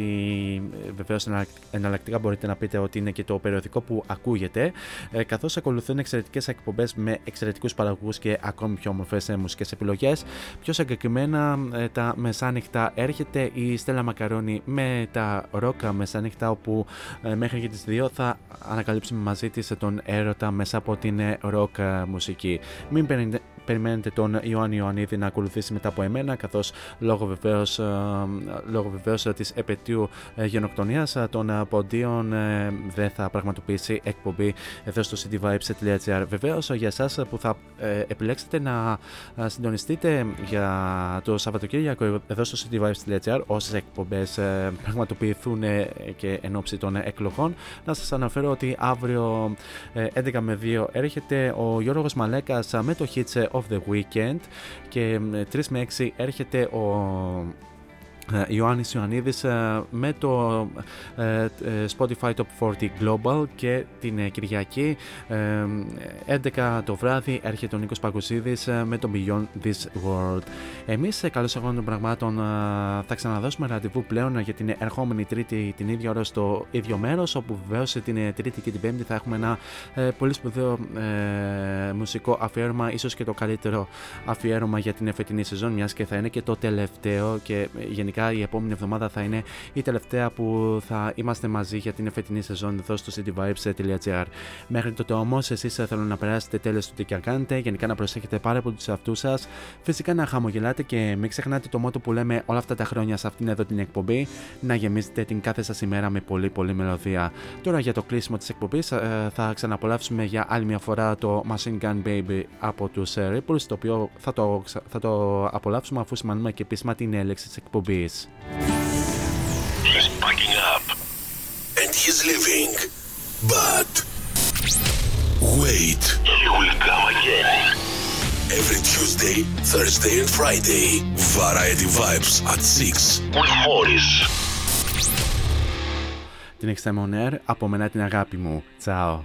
ε, βεβαίως εναλλακ- εναλλακτικά μπορείτε να πείτε ότι είναι και το περιοδικό που ακούγεται ε, καθώς ακολουθούν εξαιρετικές εκπομπές με εξαιρετικούς παραγωγούς και ακόμη πιο όμορφες ε, μουσικές μουσικές επιλογές. Πιο συγκεκριμένα ε, τα μεσάνυχτα έρχεται η Στέλλα Μακαρόνη με τα ρόκα μεσάνυχτα όπου ε, μέχρι και τις 2 θα ανακαλύψουμε μαζί της τον έρωτα μέσα από την ροκ μουσική. Μην περι- περιμένετε τον Ιωάννη Ιωαννίδη να ακολουθήσει μετά από εμένα καθώς λόγω βεβαίως, ε, λόγω βεβαίως της επαιτίου ε, γενοκτονίας ε, των ε, ποντίων ε, δεν θα πραγματοποιήσει εκπομπή εδώ στο cityvibes.gr. Βεβαίως για εσάς που θα ε, επιλέξετε να ε, συντονιστείτε για το Σαββατοκύριακο εδώ στο cityvibes.gr όσες εκπομπές ε, πραγματοποιηθούν ε, και εν ώψη των εκλογών. Να σας αναφέρω ότι αύριο ε, 11 με 2 έρχεται ο Γιώργος Μαλέκας με το Hits of the Weekend. Και ε, 3 με 6 έρχεται ο ε, Ιωάννης Ιωαννίδης ε, με το ε, ε, Spotify Top 40 Global και την ε, Κυριακή ε, 11 το βράδυ έρχεται ο Νίκος Παγκοσίδης ε, με το Beyond This World. Εμείς ε, καλώς αγώνων των πραγμάτων ε, θα ξαναδώσουμε ραντεβού πλέον για την ερχόμενη Τρίτη την ίδια ώρα στο ίδιο μέρος όπου βεβαίως την ε, Τρίτη και την Πέμπτη θα έχουμε ένα ε, πολύ σπουδαίο ε, μουσικό αφιέρωμα ίσως και το καλύτερο αφιέρωμα για την φετινή σεζόν μιας και θα είναι και το τελευταίο και ε, γενικά η επόμενη εβδομάδα θα είναι η τελευταία που θα είμαστε μαζί για την φετινή σεζόν εδώ στο cityvibes.gr. Μέχρι τότε όμως, εσείς θέλω να περάσετε τέλο του τι και αν κάνετε, γενικά να προσέχετε πάρα πολύ τους εαυτούς σας, φυσικά να χαμογελάτε και μην ξεχνάτε το μότο που λέμε όλα αυτά τα χρόνια σε αυτήν εδώ την εκπομπή, να γεμίζετε την κάθε σας ημέρα με πολύ πολύ μελωδία. Τώρα για το κλείσιμο της εκπομπής θα ξαναπολαύσουμε για άλλη μια φορά το Machine Gun Baby από τους Ripples, το οποίο θα το, ξα- θα το απολαύσουμε αφού σημανούμε και επίσημα την έλεξη της εκπομπής. He's packing up and he's leaving. But wait, he will come again. Every Tuesday, Thursday, and Friday, Variety Vibes at 6 with Morris. Την έχεις on air, από μένα την αγάπη μου. Τσάω.